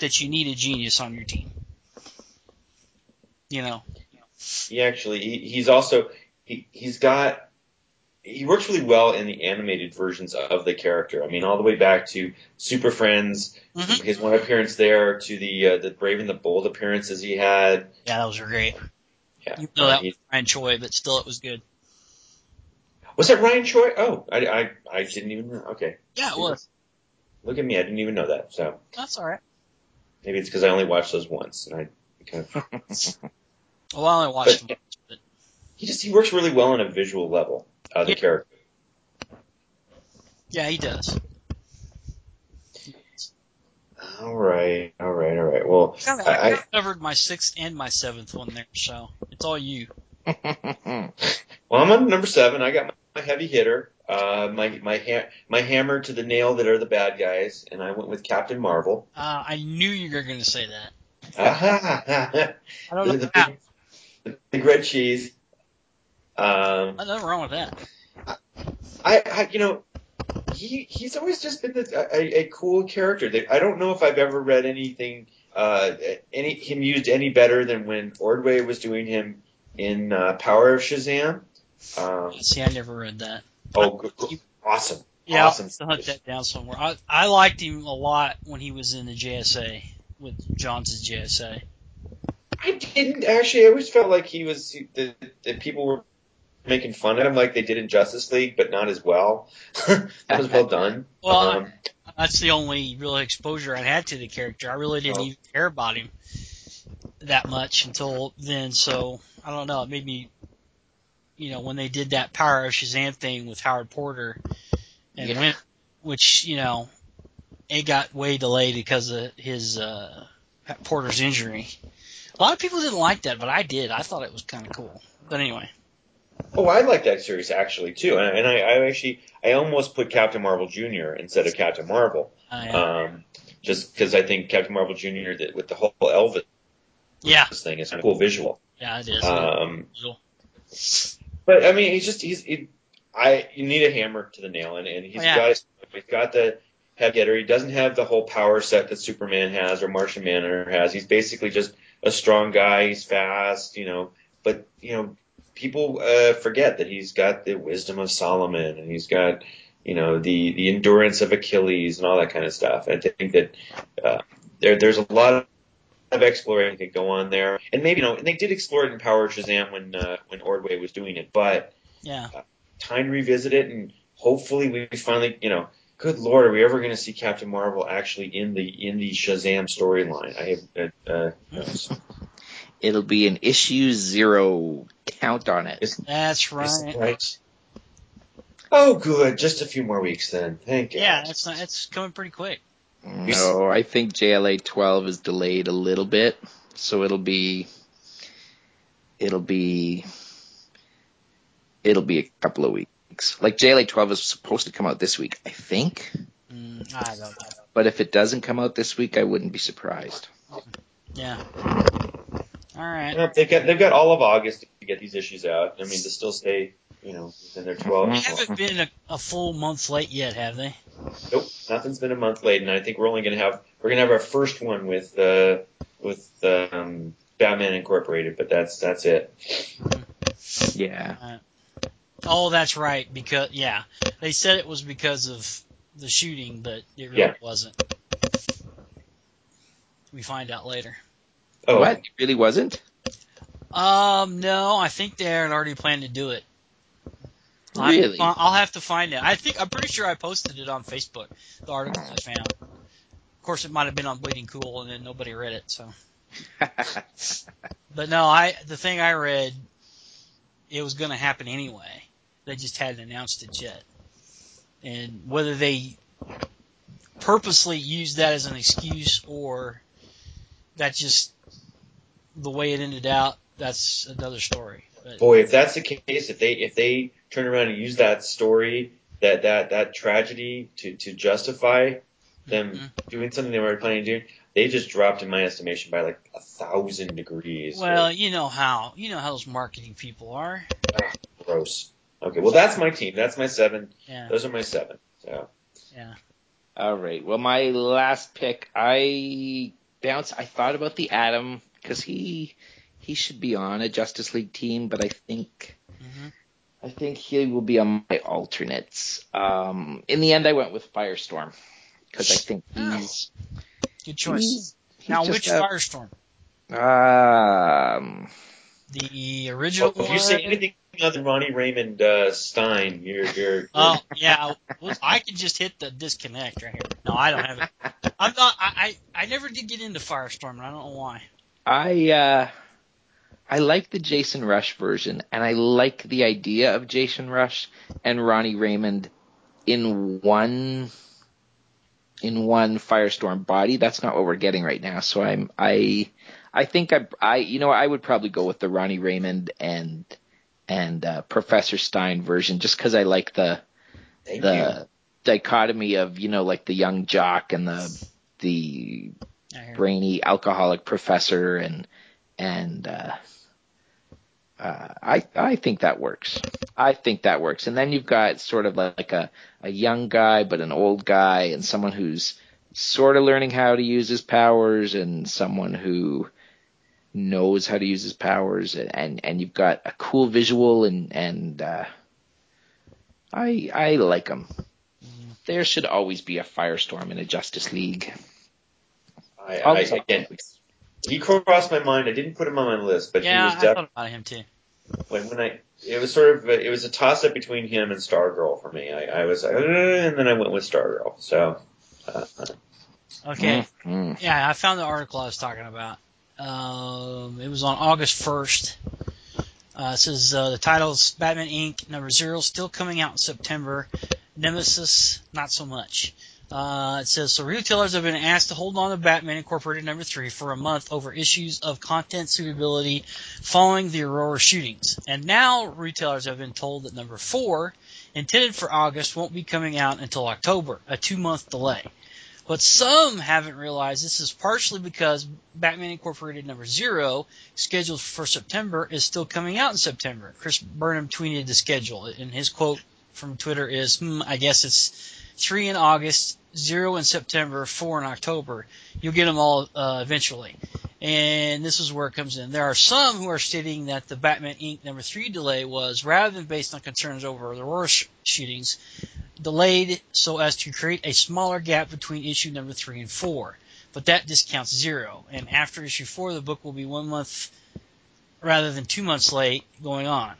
that you need a genius on your team. You know. He actually he, he's also he he's got he works really well in the animated versions of the character. I mean, all the way back to Super Friends, Mhm. his one appearance there, to the uh, the Brave and the Bold appearances he had. Yeah, that was great. Yeah, You know that was Ryan Choi, but still it was good. was that Ryan Choi? Oh, I, I I didn't even know. Okay, Yeah, it was. look at me, I didn't even know that. So That's all right. maybe it's because I only watched those once, and I kind of (laughs) Well, I only watched But- him. But he just he works really well on a visual level. Uh, the Yeah. character. yeah, he does. All right, all right, all right. Well, I, I, covered my sixth and my seventh one there, so it's all you. (laughs) well, I'm on number seven. I got my heavy hitter, uh, my my ha- my hammer to the nail that are the bad guys, and I went with Captain Marvel. Uh, I knew you were going to say that. (laughs) I don't know the, how. big, the red cheese. Um, Nothing wrong with that. I, I, you know, he he's always just been the, a, a cool character. I don't know if I've ever read anything uh, any him used any better than when Ordway was doing him in uh, Power of Shazam. Um, See, I never read that. oh, good, good. awesome, Yeah, awesome. I'll hunt that down somewhere. I, I liked him a lot when he was in the JSA with Johns' JSA. I didn't actually. I always felt like he was that people were making fun of him like they did in Justice League, but not as well. (laughs) that was well done. Well, um, That's the only real exposure I had to the character. I really didn't Oh. even care about him that much until then. So I don't know. It made me, you know, when they did that Power of Shazam thing with Howard Porter and Yeah. went, which you know, it got way delayed because of his uh, Porter's injury. A lot of people didn't like that, but I did. I thought it was kind of cool. But anyway, Oh, I like that series actually too, and, and I, I actually I almost put Captain Marvel Jr. instead of Captain Marvel, I, um, just because I think Captain Marvel Jr. that with the whole Elvis yeah, thing is a cool visual. yeah, it is. Um, Visual. but I mean, he's just he's he, I you need a hammer to the nail, and, and he's Oh, yeah. got he's got the heavy hitter. He doesn't have the whole power set that Superman has or Martian Manhunter has. He's basically just a strong guy. He's fast, you know. But you know, people uh, forget that he's got the wisdom of Solomon, and he's got you know the the endurance of Achilles and all that kind of stuff. I think that uh, there there's a lot of exploration that could go on there, and maybe you know, and they did explore it in Power of Shazam when uh, when Ordway was doing it, but Yeah. time to revisit it, and hopefully we finally, you know, good lord, are we ever going to see Captain Marvel actually in the in the Shazam storyline? I have, uh, uh. (laughs) It'll be an issue zero. Count on it. Is- That's is right. right? Oh, good. Just a few more weeks then. Thank you. Yeah, it's not, it's coming pretty quick. No, I think JLA 12 is delayed a little bit, so it'll be it'll be it'll be a couple of weeks. Like JLA 12 is supposed to come out this week, I think. Mm, I don't know. But if it doesn't come out this week, I wouldn't be surprised. Yeah. All right. Yeah, they've got they've got all of August to get these issues out. I mean, to still stay, you know, within their twelve. They haven't been a, a full month late yet, have they? Nope, nothing's been a month late, and I think we're only going to have we're going to have our first one with uh, with um, Batman Incorporated, but that's that's it. Yeah. Oh, that's right. Because yeah, they said it was because of the shooting, but it really Yeah. wasn't. We find out later. Oh, What? It really wasn't? Um, no, I think they had already planned to do it. I- Really? I'll have to find it. I think I'm pretty sure I posted it on Facebook. The article I found. Of course, it might have been on Bleeding Cool, and then nobody read it. So, (laughs) but no, I the thing I read, it was going to happen anyway. They just hadn't announced it yet. And whether they purposely used that as an excuse or that just the way it ended out, that's another story. But, boy, if that's the case, if they if they turn around and use that story, that that that tragedy to to justify them Mhm. doing something they were planning to do, they just dropped in my estimation by like a thousand degrees. well, you know how you know how those marketing people are. (sighs) gross. Okay, well that's my team. That's my seven. Yeah, Those are my seven. So yeah. All right. Well, my last pick, I bounce. I thought about the Atom because he he should be on a Justice League team, but I think hmm I think he will be on my alternates. Um, in the end, I went with Firestorm because I think he's Good choice. he's, he's now, which a- Firestorm? Um, The original well, if you say anything other than Ronnie Raymond uh, Stein, you're you're. (laughs) Oh yeah, well, I could just hit the disconnect right here. No, I don't have it. I'm not. I I, I never did get into Firestorm, and I don't know why. I uh, I like the Jason Rusch version, and I like the idea of Jason Rusch and Ronnie Raymond in one in one Firestorm body. That's not what we're getting right now. So I'm I I think I I you know I would probably go with the Ronnie Raymond and and uh, Professor Stein version just because I like the Thank the you. dichotomy of you know like the young jock and the the. Brainy alcoholic professor and and uh, uh, I I think that works. I think that works. And then you've got sort of like a a young guy but an old guy and someone who's sort of learning how to use his powers and someone who knows how to use his powers and and you've got a cool visual and and uh, I I like them. There should always be a firestorm in a Justice League. I, I'll- I, again, he crossed my mind. I didn't put him on my list, but Yeah, he was I definitely thought about him too. when, when I. It was sort of it was a toss up between him and Stargirl for me. I, I was like, "Uh," and then I went with Stargirl. So uh, Okay. Mhm. Yeah, I found the article I was talking about. Um, it was on August 1st. Uh, it says uh, the title's Batman Inc. number zero, still coming out in September. Nemesis, not so much. Uh, it says so retailers have been asked to hold on to Batman Incorporated number three for a month over issues of content suitability following the Aurora shootings, and now retailers have been told that number four, intended for August, won't be coming out until October, a two-month delay. But some haven't realized this is partially because Batman Incorporated number zero, scheduled for September, is still coming out in September. Chris Burnham tweeted the schedule, and his quote from Twitter is, hmm, I guess it's three in August, zero in September, four in October. You'll get them all uh, eventually. And this is where it comes in. There are some who are stating that the Batman Inc. number three delay was, rather than based on concerns over the Aurora sh- shootings, delayed so as to create a smaller gap between issue number three and four. But that discounts zero. And after issue four, the book will be one month rather than two months late going on.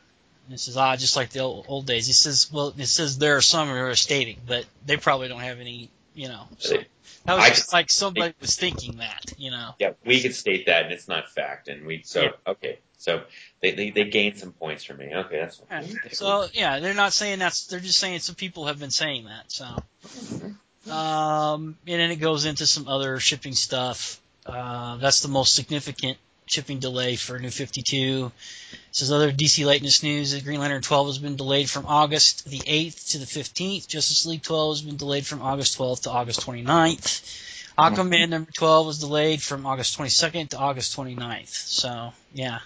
And this is ah, just like the old, old days. He says, well, it says there are some who are stating, but they probably don't have any, you know. So that was I just like somebody was thinking that, you know. yeah, we could state that, and it's not fact. And we so Yeah. okay, so they, they they gained some points for me. Okay, that's Yeah. fine. So yeah, they're not saying that's. They're just saying some people have been saying that. So, um, and then it goes into some other shipping stuff. Uh, that's the most significant shipping delay for New 52. It says other DC latest news: Green Lantern 12 has been delayed from August the 8th to the 15th. Justice League 12 has been delayed from August 12th to August 29th. Aquaman mm-hmm. number 12 was delayed from August 22nd to August 29th. So yeah.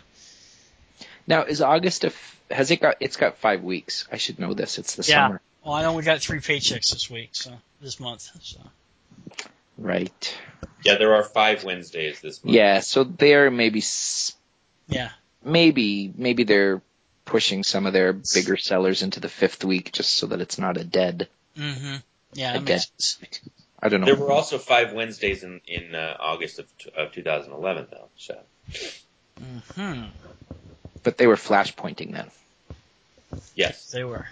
Now is August a f- has it got it's got five weeks. I should know this. It's the Yeah. summer. Well, I know we got three paychecks this week, so this month. So. Right. Yeah, there are five Wednesdays this month. Yeah, so they're maybe s- Yeah. maybe maybe they're pushing some of their bigger sellers into the fifth week just so that it's not a dead. Mm-hmm. Yeah, I that makes sense. I don't know. There were also five Wednesdays in in uh, August of, of 2011, though. So hmm but they were flash pointing then. yes, They were.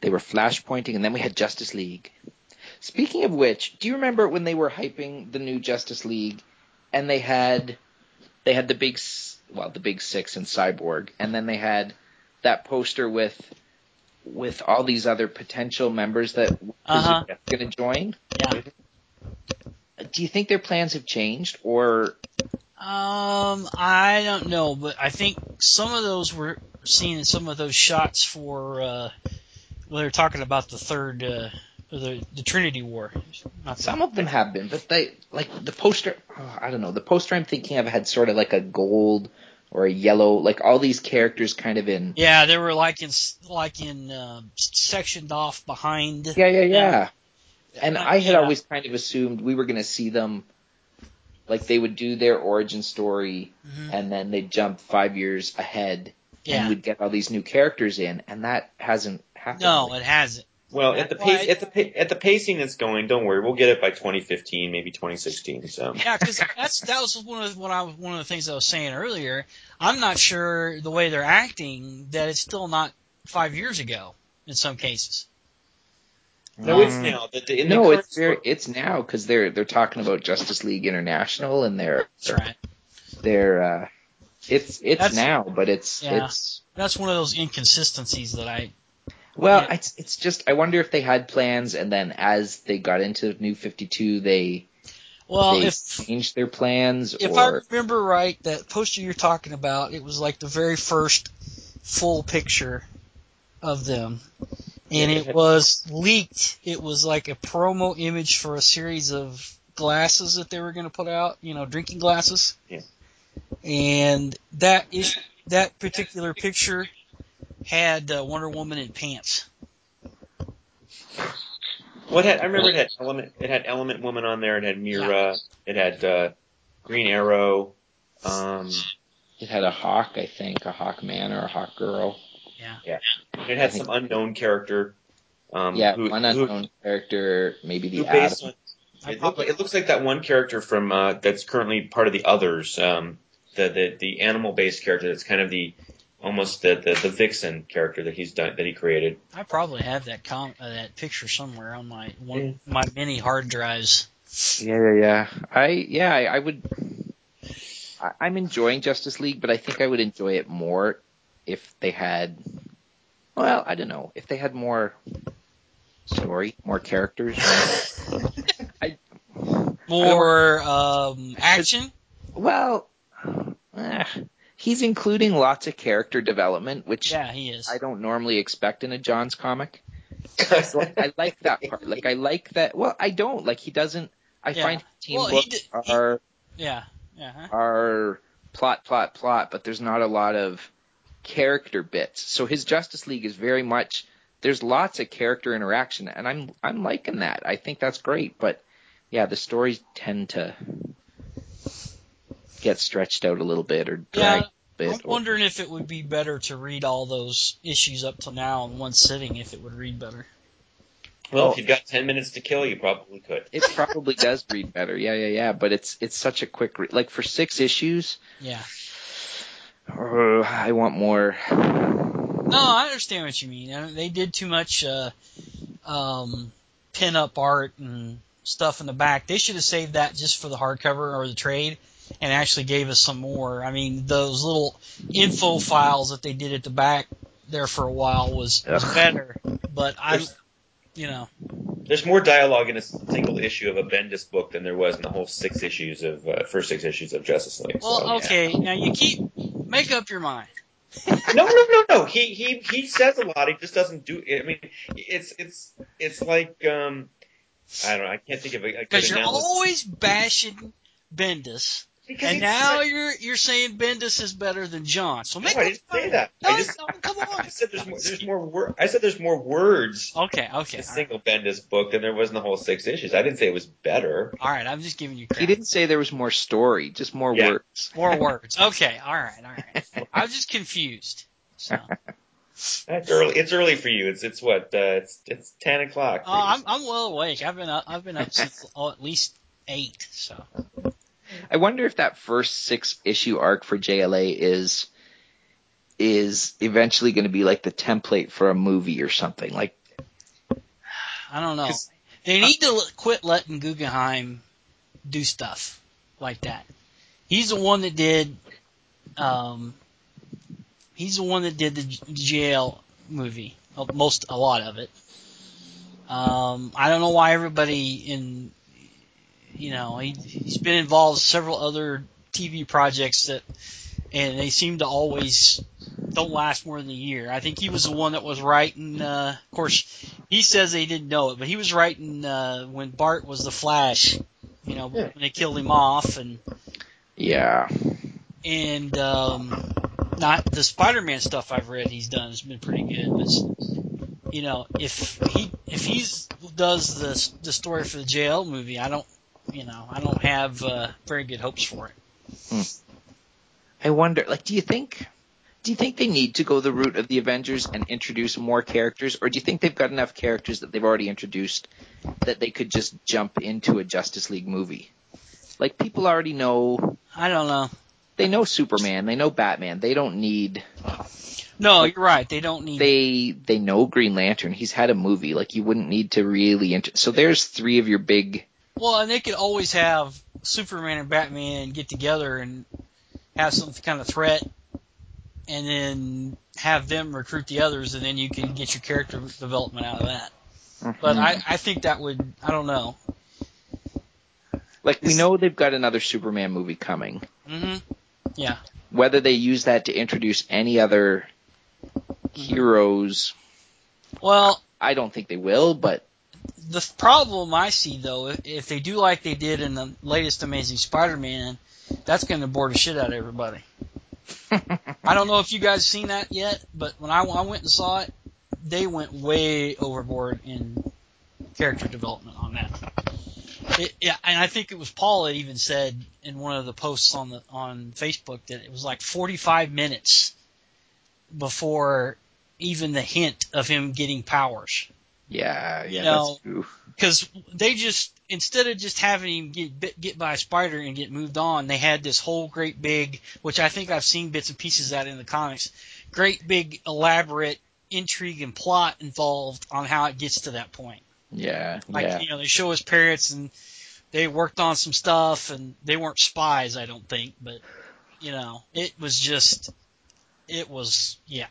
They were flash pointing, and then we had Justice League. Speaking of which, do you remember when they were hyping the new Justice League, and they had they had the big well the big six and Cyborg, and then they had that poster with with all these other potential members that Uh-huh. are going to join. Yeah. Do you think their plans have changed, or Um, I don't know, but I think some of those were seen in some of those shots for uh, when they're talking about the third, uh, the the Trinity War. Not some of them have been? But they like the poster. Oh, I don't know. The poster I'm thinking of had sort of like a gold or a yellow, like all these characters kind of in. Yeah, they were like in like in uh, sectioned off behind. Yeah, yeah, yeah. And Uh, I had yeah. always kind of assumed we were going to see them, like they would do their origin story, Mhm. and then they'd jump five years ahead, and we'd get all these new characters in, and that hasn't happened. No, it hasn't. Well at the pace at the at the pacing it's going, don't worry, we'll get it by 2015, maybe 2016. So Yeah, because that's that was one of the, what I was one of the things I was saying earlier. I'm not sure the way they're acting that it's still not five years ago in some cases. no, it's Um, now. The, the, the no, it's very, it's now because they're they're talking about Justice League International, and they're That's right. they're uh, it's it's That's- now, but it's Yeah. it's That's one of those inconsistencies that I Well, Yeah. it's it's just I wonder if they had plans and then as they got into New Fifty Two, they Well, they if changed their plans if I remember right, that poster you're talking about, it was like the very first full picture of them. And it was leaked. It was like a promo image for a series of glasses that they were going to put out, you know, drinking glasses. Yeah. And that is that particular picture had uh, Wonder Woman in pants. What had I remember it had element it had Element Woman on there. It had Mera. It had uh, Green Arrow. Um, it had a hawk, I think, a hawk man or a hawk girl. Yeah. Yeah. It had some unknown character. Um, yeah, who, one who, unknown character, maybe who the based Atom. on, it, look, it looks like that one character from uh, that's currently part of the others. Um, the the the animal based character that's kind of the almost the, the the vixen character that he's done that he created. I probably have that com- uh, that picture somewhere on my one, Yeah. my mini hard drives. Yeah, yeah, yeah. I yeah, I, I would. I, I'm enjoying Justice League, but I think I would enjoy it more if they had. Well, I don't know if they had more story, more characters. (laughs) More um, action. well, eh, he's including lots of character development, which Yeah, he is. I don't normally expect in a Johns comic. (laughs) So I, I like that part. Like I like that. Well, I don't like he doesn't. I Yeah. find team Well, he books did- he- are Yeah, yeah. huh? are plot, plot, plot, but there's not a lot of character bits. So his Justice League is very much there's lots of character interaction, and I'm I'm liking that. I think that's great, but yeah, the stories tend to get stretched out a little bit or Yeah, a bit. I'm wondering if it would be better to read all those issues up till now in one sitting. If it would read better. Well, if you've got ten minutes to kill, you probably could. it probably does read better. Yeah, yeah, yeah. But it's it's such a quick re- like for six issues. Yeah. Uh, I want more. No, I understand what you mean. They did too much uh, um, pin up art and stuff in the back. They should have saved that just for the hardcover or the trade, and actually gave us some more. I mean, those little info files that they did at the back there for a while was, was better. But I, There's- you know, There's more dialogue in a single issue of a Bendis book than there was in the whole six issues of uh, first six issues of Justice League. well, so. okay. Now you keep make up your mind. (laughs) No, no, no, no. He he he says a lot. He just doesn't do. I mean, it's it's it's like um, I don't know. I can't think of a, a Because you're analogy. always bashing Bendis, Because and he- now you're you're saying Bendis is better than John. So No, make I up didn't your say that. No, I just- no, come on. (laughs) I said there's more. There's more wor- I said there's more words Okay, okay. in All a right. single Bendis book than there was in the whole six issues. I didn't say it was better. All right, I'm just giving you crap. He didn't say there was more story, just more Yeah. words. More words. Okay, all right, all right. I was just confused. So, (laughs) That's early. It's early for you. It's it's what? Uh, it's it's ten o'clock. oh, I'm I'm well awake. I've been up, I've been up since oh, at least eight. So I wonder if that first six issue arc for JLA is is eventually going to be like the template for a movie or something. Like I don't know. They need to l- quit letting Guggenheim do stuff like that. He's the one that did. Um, he's the one that did the jail movie. Most a lot of it. Um, I don't know why everybody in, you know, he, he's been involved in several other TV projects that, and they seem to always don't last more than a year. I think he was the one that was writing. Uh, of course, he says they didn't know it, but he was writing uh, when Bart was the Flash. You know, Yeah. when they killed him off, and yeah, and um, not the Spider-Man stuff I've read he's done has been pretty good. But you know, if he if he's does the the story for the JL movie, I don't you know I don't have uh, very good hopes for it. I wonder. Like, do you think? Do you think they need to go the route of the Avengers and introduce more characters, or do you think they've got enough characters that they've already introduced that they could just jump into a Justice League movie? Like, people already know. I don't know. They know Superman. They know Batman. They don't need. No, you're right. They don't need. They they know Green Lantern. He's had a movie. Like, you wouldn't need to really. Int- so there's three of your big. Well, and they could always have Superman and Batman get together and have some kind of threat, and then have them recruit the others, and then you can get your character development out of that. But Mhm. I, I think that would, I don't know. like we know they've got another Superman movie coming. hmm Yeah. Whether they use that to introduce any other heroes, Well, I don't think they will. But the problem I see though, if, they do like they did in the latest Amazing Spider-Man, that's going to bore the shit out of everybody. (laughs) I don't know if you guys seen that yet, but when I, I went and saw it, they went way overboard in character development on that. It, yeah, and I think it was Paul that even said in one of the posts on the on Facebook that it was like 45 minutes before even the hint of him getting powers yeah, yeah, You know, that's true. because they just instead of just having him get bit, get by a spider and get moved on, they had this whole great big, which I think I've seen bits and pieces of that in the comics, great big elaborate intrigue and plot involved on how it gets to that point. Yeah, Like yeah. you know, they show his parents and they worked on some stuff and they weren't spies, I don't think, but you know, it was just, it was yeah.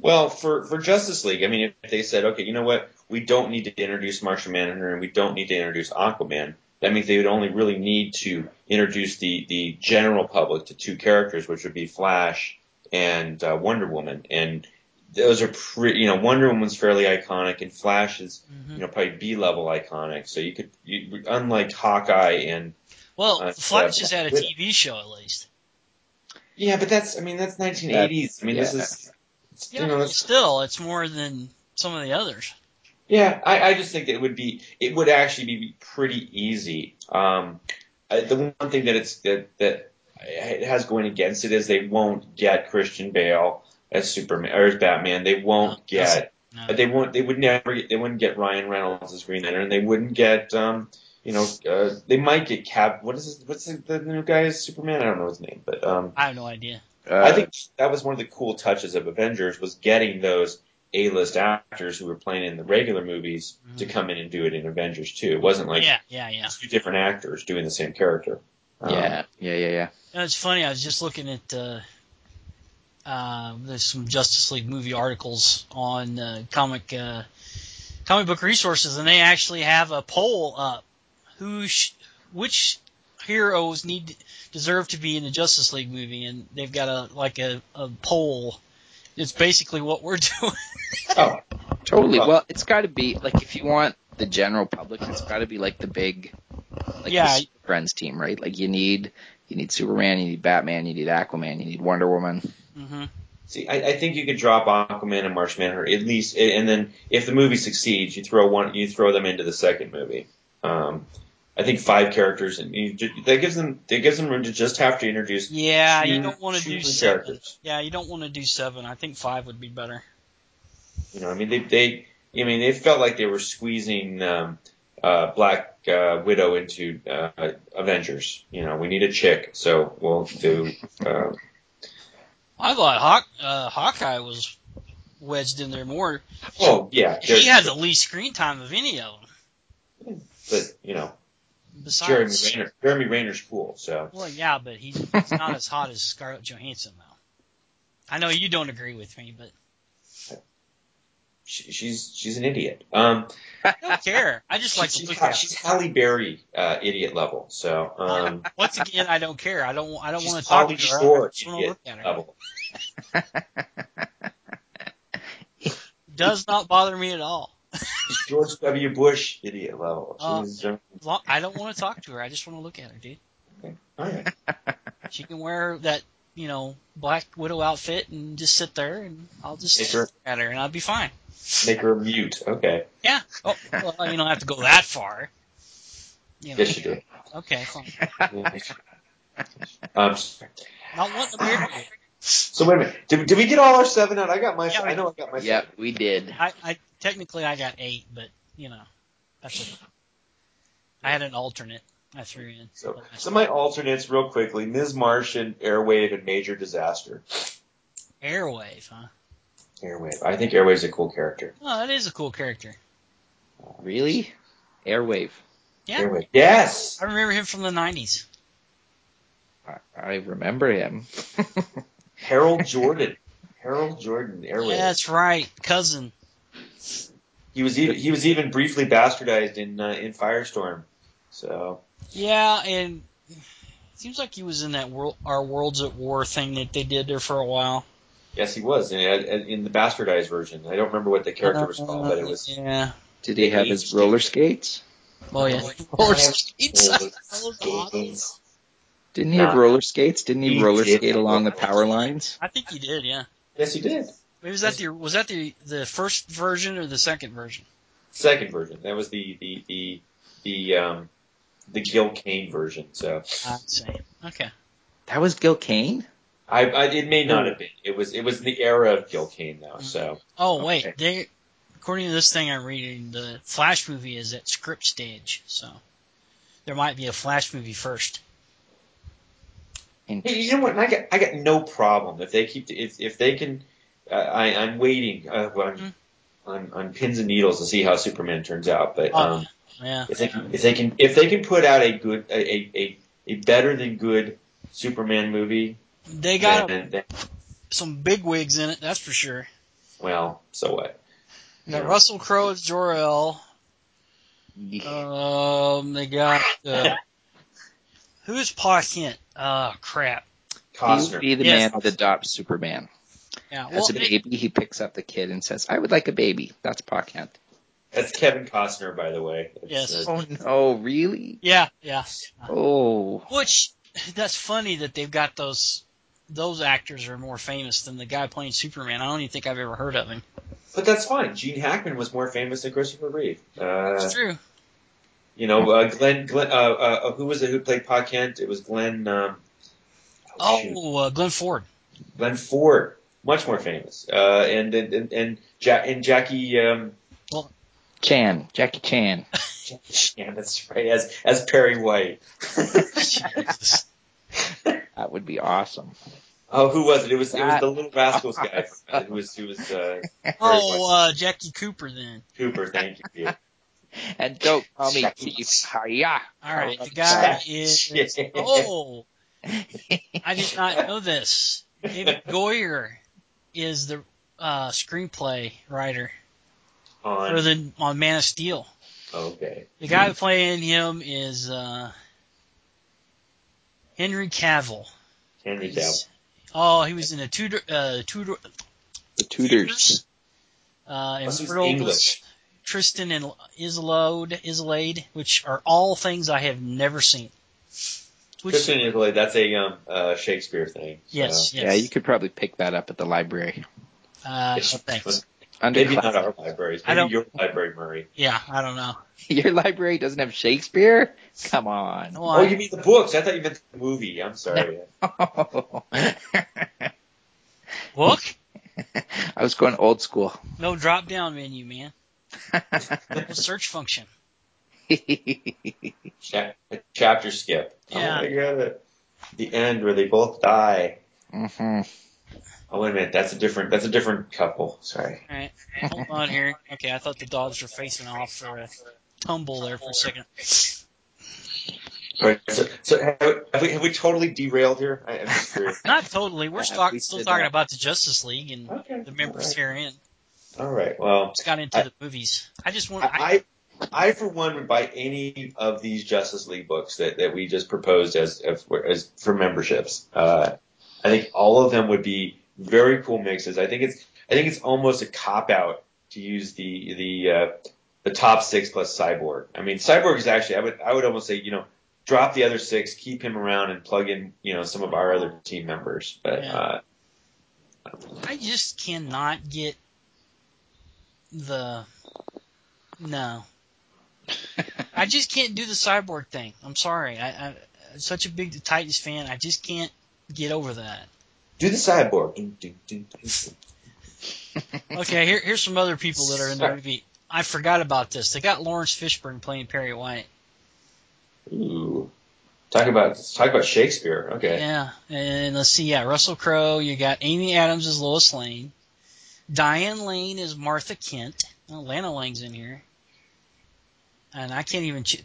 Well, for for Justice League, I mean, if they said, okay, you know what, we don't need to introduce Martian Manhunter and we don't need to introduce Aquaman, that means they would only really need to introduce the the general public to two characters, which would be Flash and uh, Wonder Woman, and those are pretty. You know, Wonder Woman's fairly iconic, and Flash is hmm you know probably B level iconic. So you could, you, unlike Hawkeye and Well, Uh, Flash yeah, has had a TV show at least. yeah, but that's I mean that's 1980s. I mean this yeah. Is Yeah, you know that's still, it's more than some of the others. Yeah, I, I just think it would be it would actually be pretty easy. Um, uh, the one thing that it's that that it has going against it is they won't get Christian Bale as Superman or as Batman. They won't No, get No. they won't they would never get, they wouldn't get Ryan Reynolds as Green Lantern. They wouldn't get um you know uh, they might get Cap. What is his, what's the, the new guy's Superman? I don't know his name, but um I have no idea. Uh, I think that was one of the cool touches of Avengers was getting those A-list actors who were playing in the regular movies to Mhm. come in and do it in Avengers too. It wasn't like yeah, yeah, yeah. two different actors doing the same character. Um, yeah, yeah, yeah, yeah. You know, it's funny. I was just looking at uh, uh, there's some Justice League movie articles on uh, comic uh, comic book resources, and they actually have a poll up. Who, sh- which heroes need deserve to be in the Justice League movie, and they've got a like a, a poll. It's basically what we're (laughs) doing. Oh, Totally. Well- Well, it's got to be like if you want the general public, it's got to be like the big, like Yeah. the Super Friends team, right? Like you need you need Superman, you need Batman, you need Aquaman, you need Wonder Woman. hmm see, I, I think you could drop Aquaman and Martian Manhunter at least, and then if the movie succeeds, you throw one, you throw them into the second movie. Um, I think five characters, and you, that gives them that gives them room to just have to introduce. Yeah, you don't want to do seven. characters. Yeah, you don't want to do seven. I think five would be better. You know, I mean, they, they, I mean, they felt like they were squeezing um, uh, Black uh, Widow into uh, Avengers. You know, we need a chick, so we'll do. Uh, I thought Hawk, uh, Hawkeye was wedged in there more. oh yeah, He had the least screen time of any of them. but you know, Jeremy Renner, Jeremy Renner's cool, so well, yeah, but he's, he's not as hot as Scarlett Johansson though. I know you don't agree with me, but she, she's she's an idiot. Um, I don't care. I just like she's, to look at she's. Halle Berry uh, idiot level, so um, (laughs) Once again, I don't care. I don't. I don't want to talk to her. I just want to idiot look at her. level. Does not bother me at all. She's George W. Bush idiot level. Uh, She's As long- I don't want to talk to her. I just want to look at her, dude. all right. (laughs) She can wear that, you know, Black Widow outfit and just sit there, and I'll just Make her- look at her, and I'll be fine. Make her mute. Okay. Yeah. Oh, well, you don't have to go that far. You know. Yes, you do. Okay, fine. (laughs) um, Not wanting to marry you. so wait a minute. Did, did we get all our seven out? I got my. Yeah, we I know I got my. Yep, seven. we did. I, I technically I got eight, but you know, that's okay. I had an alternate I threw in. So, so my alternates, real quickly: Ms. Martian, Airwave, and Major Disaster. Airwave, huh? Airwave. I think Airwave's a cool character. Oh, that is a cool character. Really? Airwave. Yeah. Airwave. Yes. I remember him from the '90s. I, I remember him. (laughs) Harold Jordan. Harold Jordan, Airwave. Yeah, that's right, cousin. He was even he was even briefly bastardized in uh, in Firestorm. So Yeah, and it seems like he was in that world, our Worlds at War thing that they did there for a while. yes, he was in, in the bastardized version. I don't remember what the character was called, but it was Yeah. Did he have his roller skates? Oh yeah. Roller skates. That. (laughs) Didn't he have roller skates? Didn't he He roller did. skate along the power lines? I think he did. Yeah. yes, he did. Maybe was that the was that the the first version or the second version? Second version. That was the the the the um the Gil Kane version. So ah, I'd. Okay. That was Gil Kane? I, I it may not hmm. have been. It was it was the era of Gil Kane though. Hmm. So Oh wait, Okay. they according to this thing I'm reading, the Flash movie is at script stage, so there might be a Flash movie first. Hey, you know what? I got I got no problem if they keep if if they can. Uh, I I'm waiting uh, on, Mhm. on on pins and needles to see how Superman turns out. But Oh, um, Yeah. if they can if they can if they can put out a good a a, a, a better than good Superman movie, They got then, then some big wigs in it, that's for sure. well, so what? They got Yeah. Russell Crowe as Jor-El. Um, they got uh, (laughs) who is Pa Kent? Oh crap. He would be the Yes. man that adopts Superman. Yeah. Well, As a they- baby, he picks up the kid and says, I would like a baby. That's Pa Kent. That's Kevin Costner, by the way. It's, Yes. uh, Oh no, really? yeah, yeah. Oh. Which that's funny that they've got those those actors are more famous than the guy playing Superman. I don't even think I've ever heard of him. but that's fine. Gene Hackman was more famous than Christopher Reeve. Uh, It's true. You know, uh, Glenn, Glenn, uh, uh, who was it who played Pa Kent? It was Glenn, um, oh. Oh, uh, Glenn Ford. Glenn Ford, much more famous. Uh, and, and, and, and, ja- and Jackie, um, Chan. Jackie Chan. (laughs) yeah, that's right, as, as Perry White. (laughs) That would be awesome. oh, who was it? It was, it was the Little Rascals guy from, who was, who was, uh, Oh, uh, Jackie Cooper then. Cooper, thank you. (laughs) And don't call me Chief. Hiya. All right, the guy is. Oh, I did not know this. David Goyer is the uh, screenplay writer for the on Man of Steel. okay. The guy playing him is uh, Henry Cavill. Henry Cavill. Oh, he was in a Tudor, uh, Tudor, The Tudors. uh, Plus he's English. Tristan and Isolde, Isolade, which are all things I have never seen. Which, Christian Italy, that's a, um, uh, Shakespeare thing. so. yes, yes. Yeah, you could probably pick that up at the library. uh, no thanks. Under Maybe not class- our libraries. I Maybe don't- your library, Murray. Yeah, I don't know. (laughs) Your library doesn't have Shakespeare? Come on. Well, Oh, I- you mean the books? I thought you meant the movie. I'm sorry. (laughs) book? I was going old school. No drop down menu, man. No (laughs) search function. Cha- (laughs) chapter skip. Yeah. Oh my god. The end where they both die. hmm Oh wait a minute, that's a different that's a different couple. Sorry. All right, hold on here. Okay, I thought the dogs were facing off for a tumble there for a second. All right, so, so have, have we have we totally derailed here? I, I'm just curious. (laughs) Not totally. We're Yeah, talk, we still talking that. about the Justice League and Okay. the members all right. herein. All right. Well, Just got into I- the movies. I just want. I, I, I I for one would buy any of these Justice League books that, that we just proposed as as, as for memberships. Uh, I think all of them would be very cool mixes. I think it's I think it's almost a cop out to use the the uh, the top six plus Cyborg. I mean, Cyborg is actually I would I would almost say you know drop the other six, keep him around, and plug in you know some of our other team members. But Yeah. uh, I just cannot get the no. I just can't do the cyborg thing. I'm sorry. I, I I'm such a big Titans fan. I just can't get over that. do the Cyborg. (laughs) Okay, here, here's some other people that are in the movie. I forgot about this. They got Laurence Fishburne playing Perry White. Ooh. Talk about talk about Shakespeare. Okay. Yeah, and let's see. Yeah, Russell Crowe. You got Amy Adams as Lois Lane. Diane Lane is Martha Kent. Oh, Lana Lang's in here, and I can't even ch-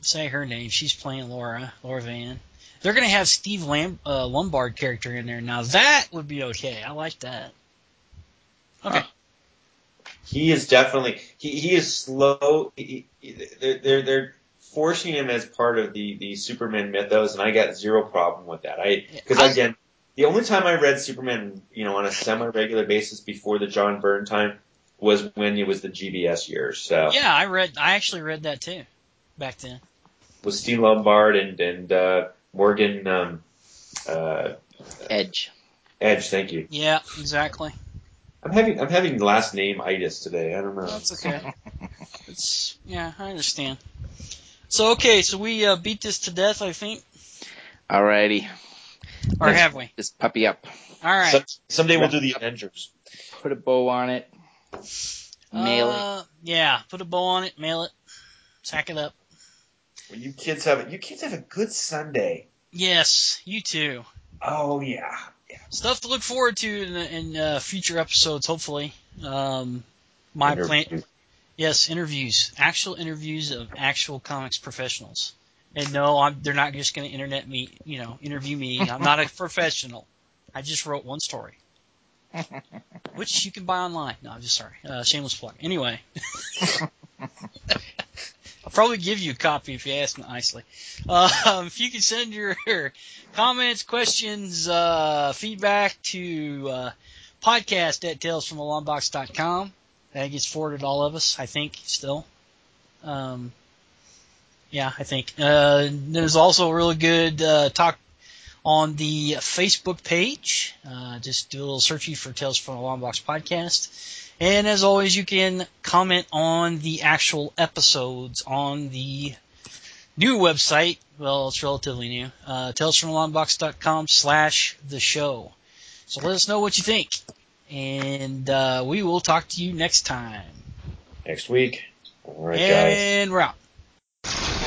say her name. She's playing Laura, Laura Van. they're gonna have Steve Lam- uh, Lombard character in there. Now that would be okay. I like that. Okay. He is definitely he, he is slow. He, he, they're, they're they're forcing him as part of the the Superman mythos, and I got zero problem with that. I because I- again, the only time I read Superman, you know, on a semi regular basis before the John Byrne time was when it was the GBS years. So Yeah, I read. I actually read that too back then. with Steve Lombard and and uh, Morgan um, uh, Edge. Edge. Thank you. Yeah, exactly. I'm having I'm having last name itis today. I don't know. That's okay. It's yeah, I understand. So okay, so we uh, beat this to death, I think, Alrighty. or Let's have we? This puppy up. All right. Some, someday we'll do the Avengers. Put a bow on it. Mail it. Uh, yeah, put a bow on it, mail it, sack it up. When you kids have it, you kids have a good Sunday. Yes, you too. Oh yeah. Stuff to look forward to in, in uh, future episodes, hopefully. Um, my plan, yes, interviews, actual interviews of actual comics professionals. And no, I'm, they're not just going to internet me, you know, interview me. I'm not a (laughs) professional. I just wrote one story, (laughs) which you can buy online. No, I'm just sorry. Uh, shameless plug. Anyway, (laughs) I'll probably give you a copy if you ask nicely. Um, if you can send your (laughs) comments, questions, uh, feedback to uh, podcast at talesfromalongbox.com. That gets forwarded all of us, I think, still. Um, yeah, I think. Uh, there's also a really good uh, talk on the Facebook page. Uh, just do a little searching for Tales from the Long Box podcast. And as always, you can comment on the actual episodes on the new website. Well, it's relatively new. Uh, talesfromalongbox.com slash the show. So let us know what you think. And uh, we will talk to you next time. Next week. All right, guys. and we're out.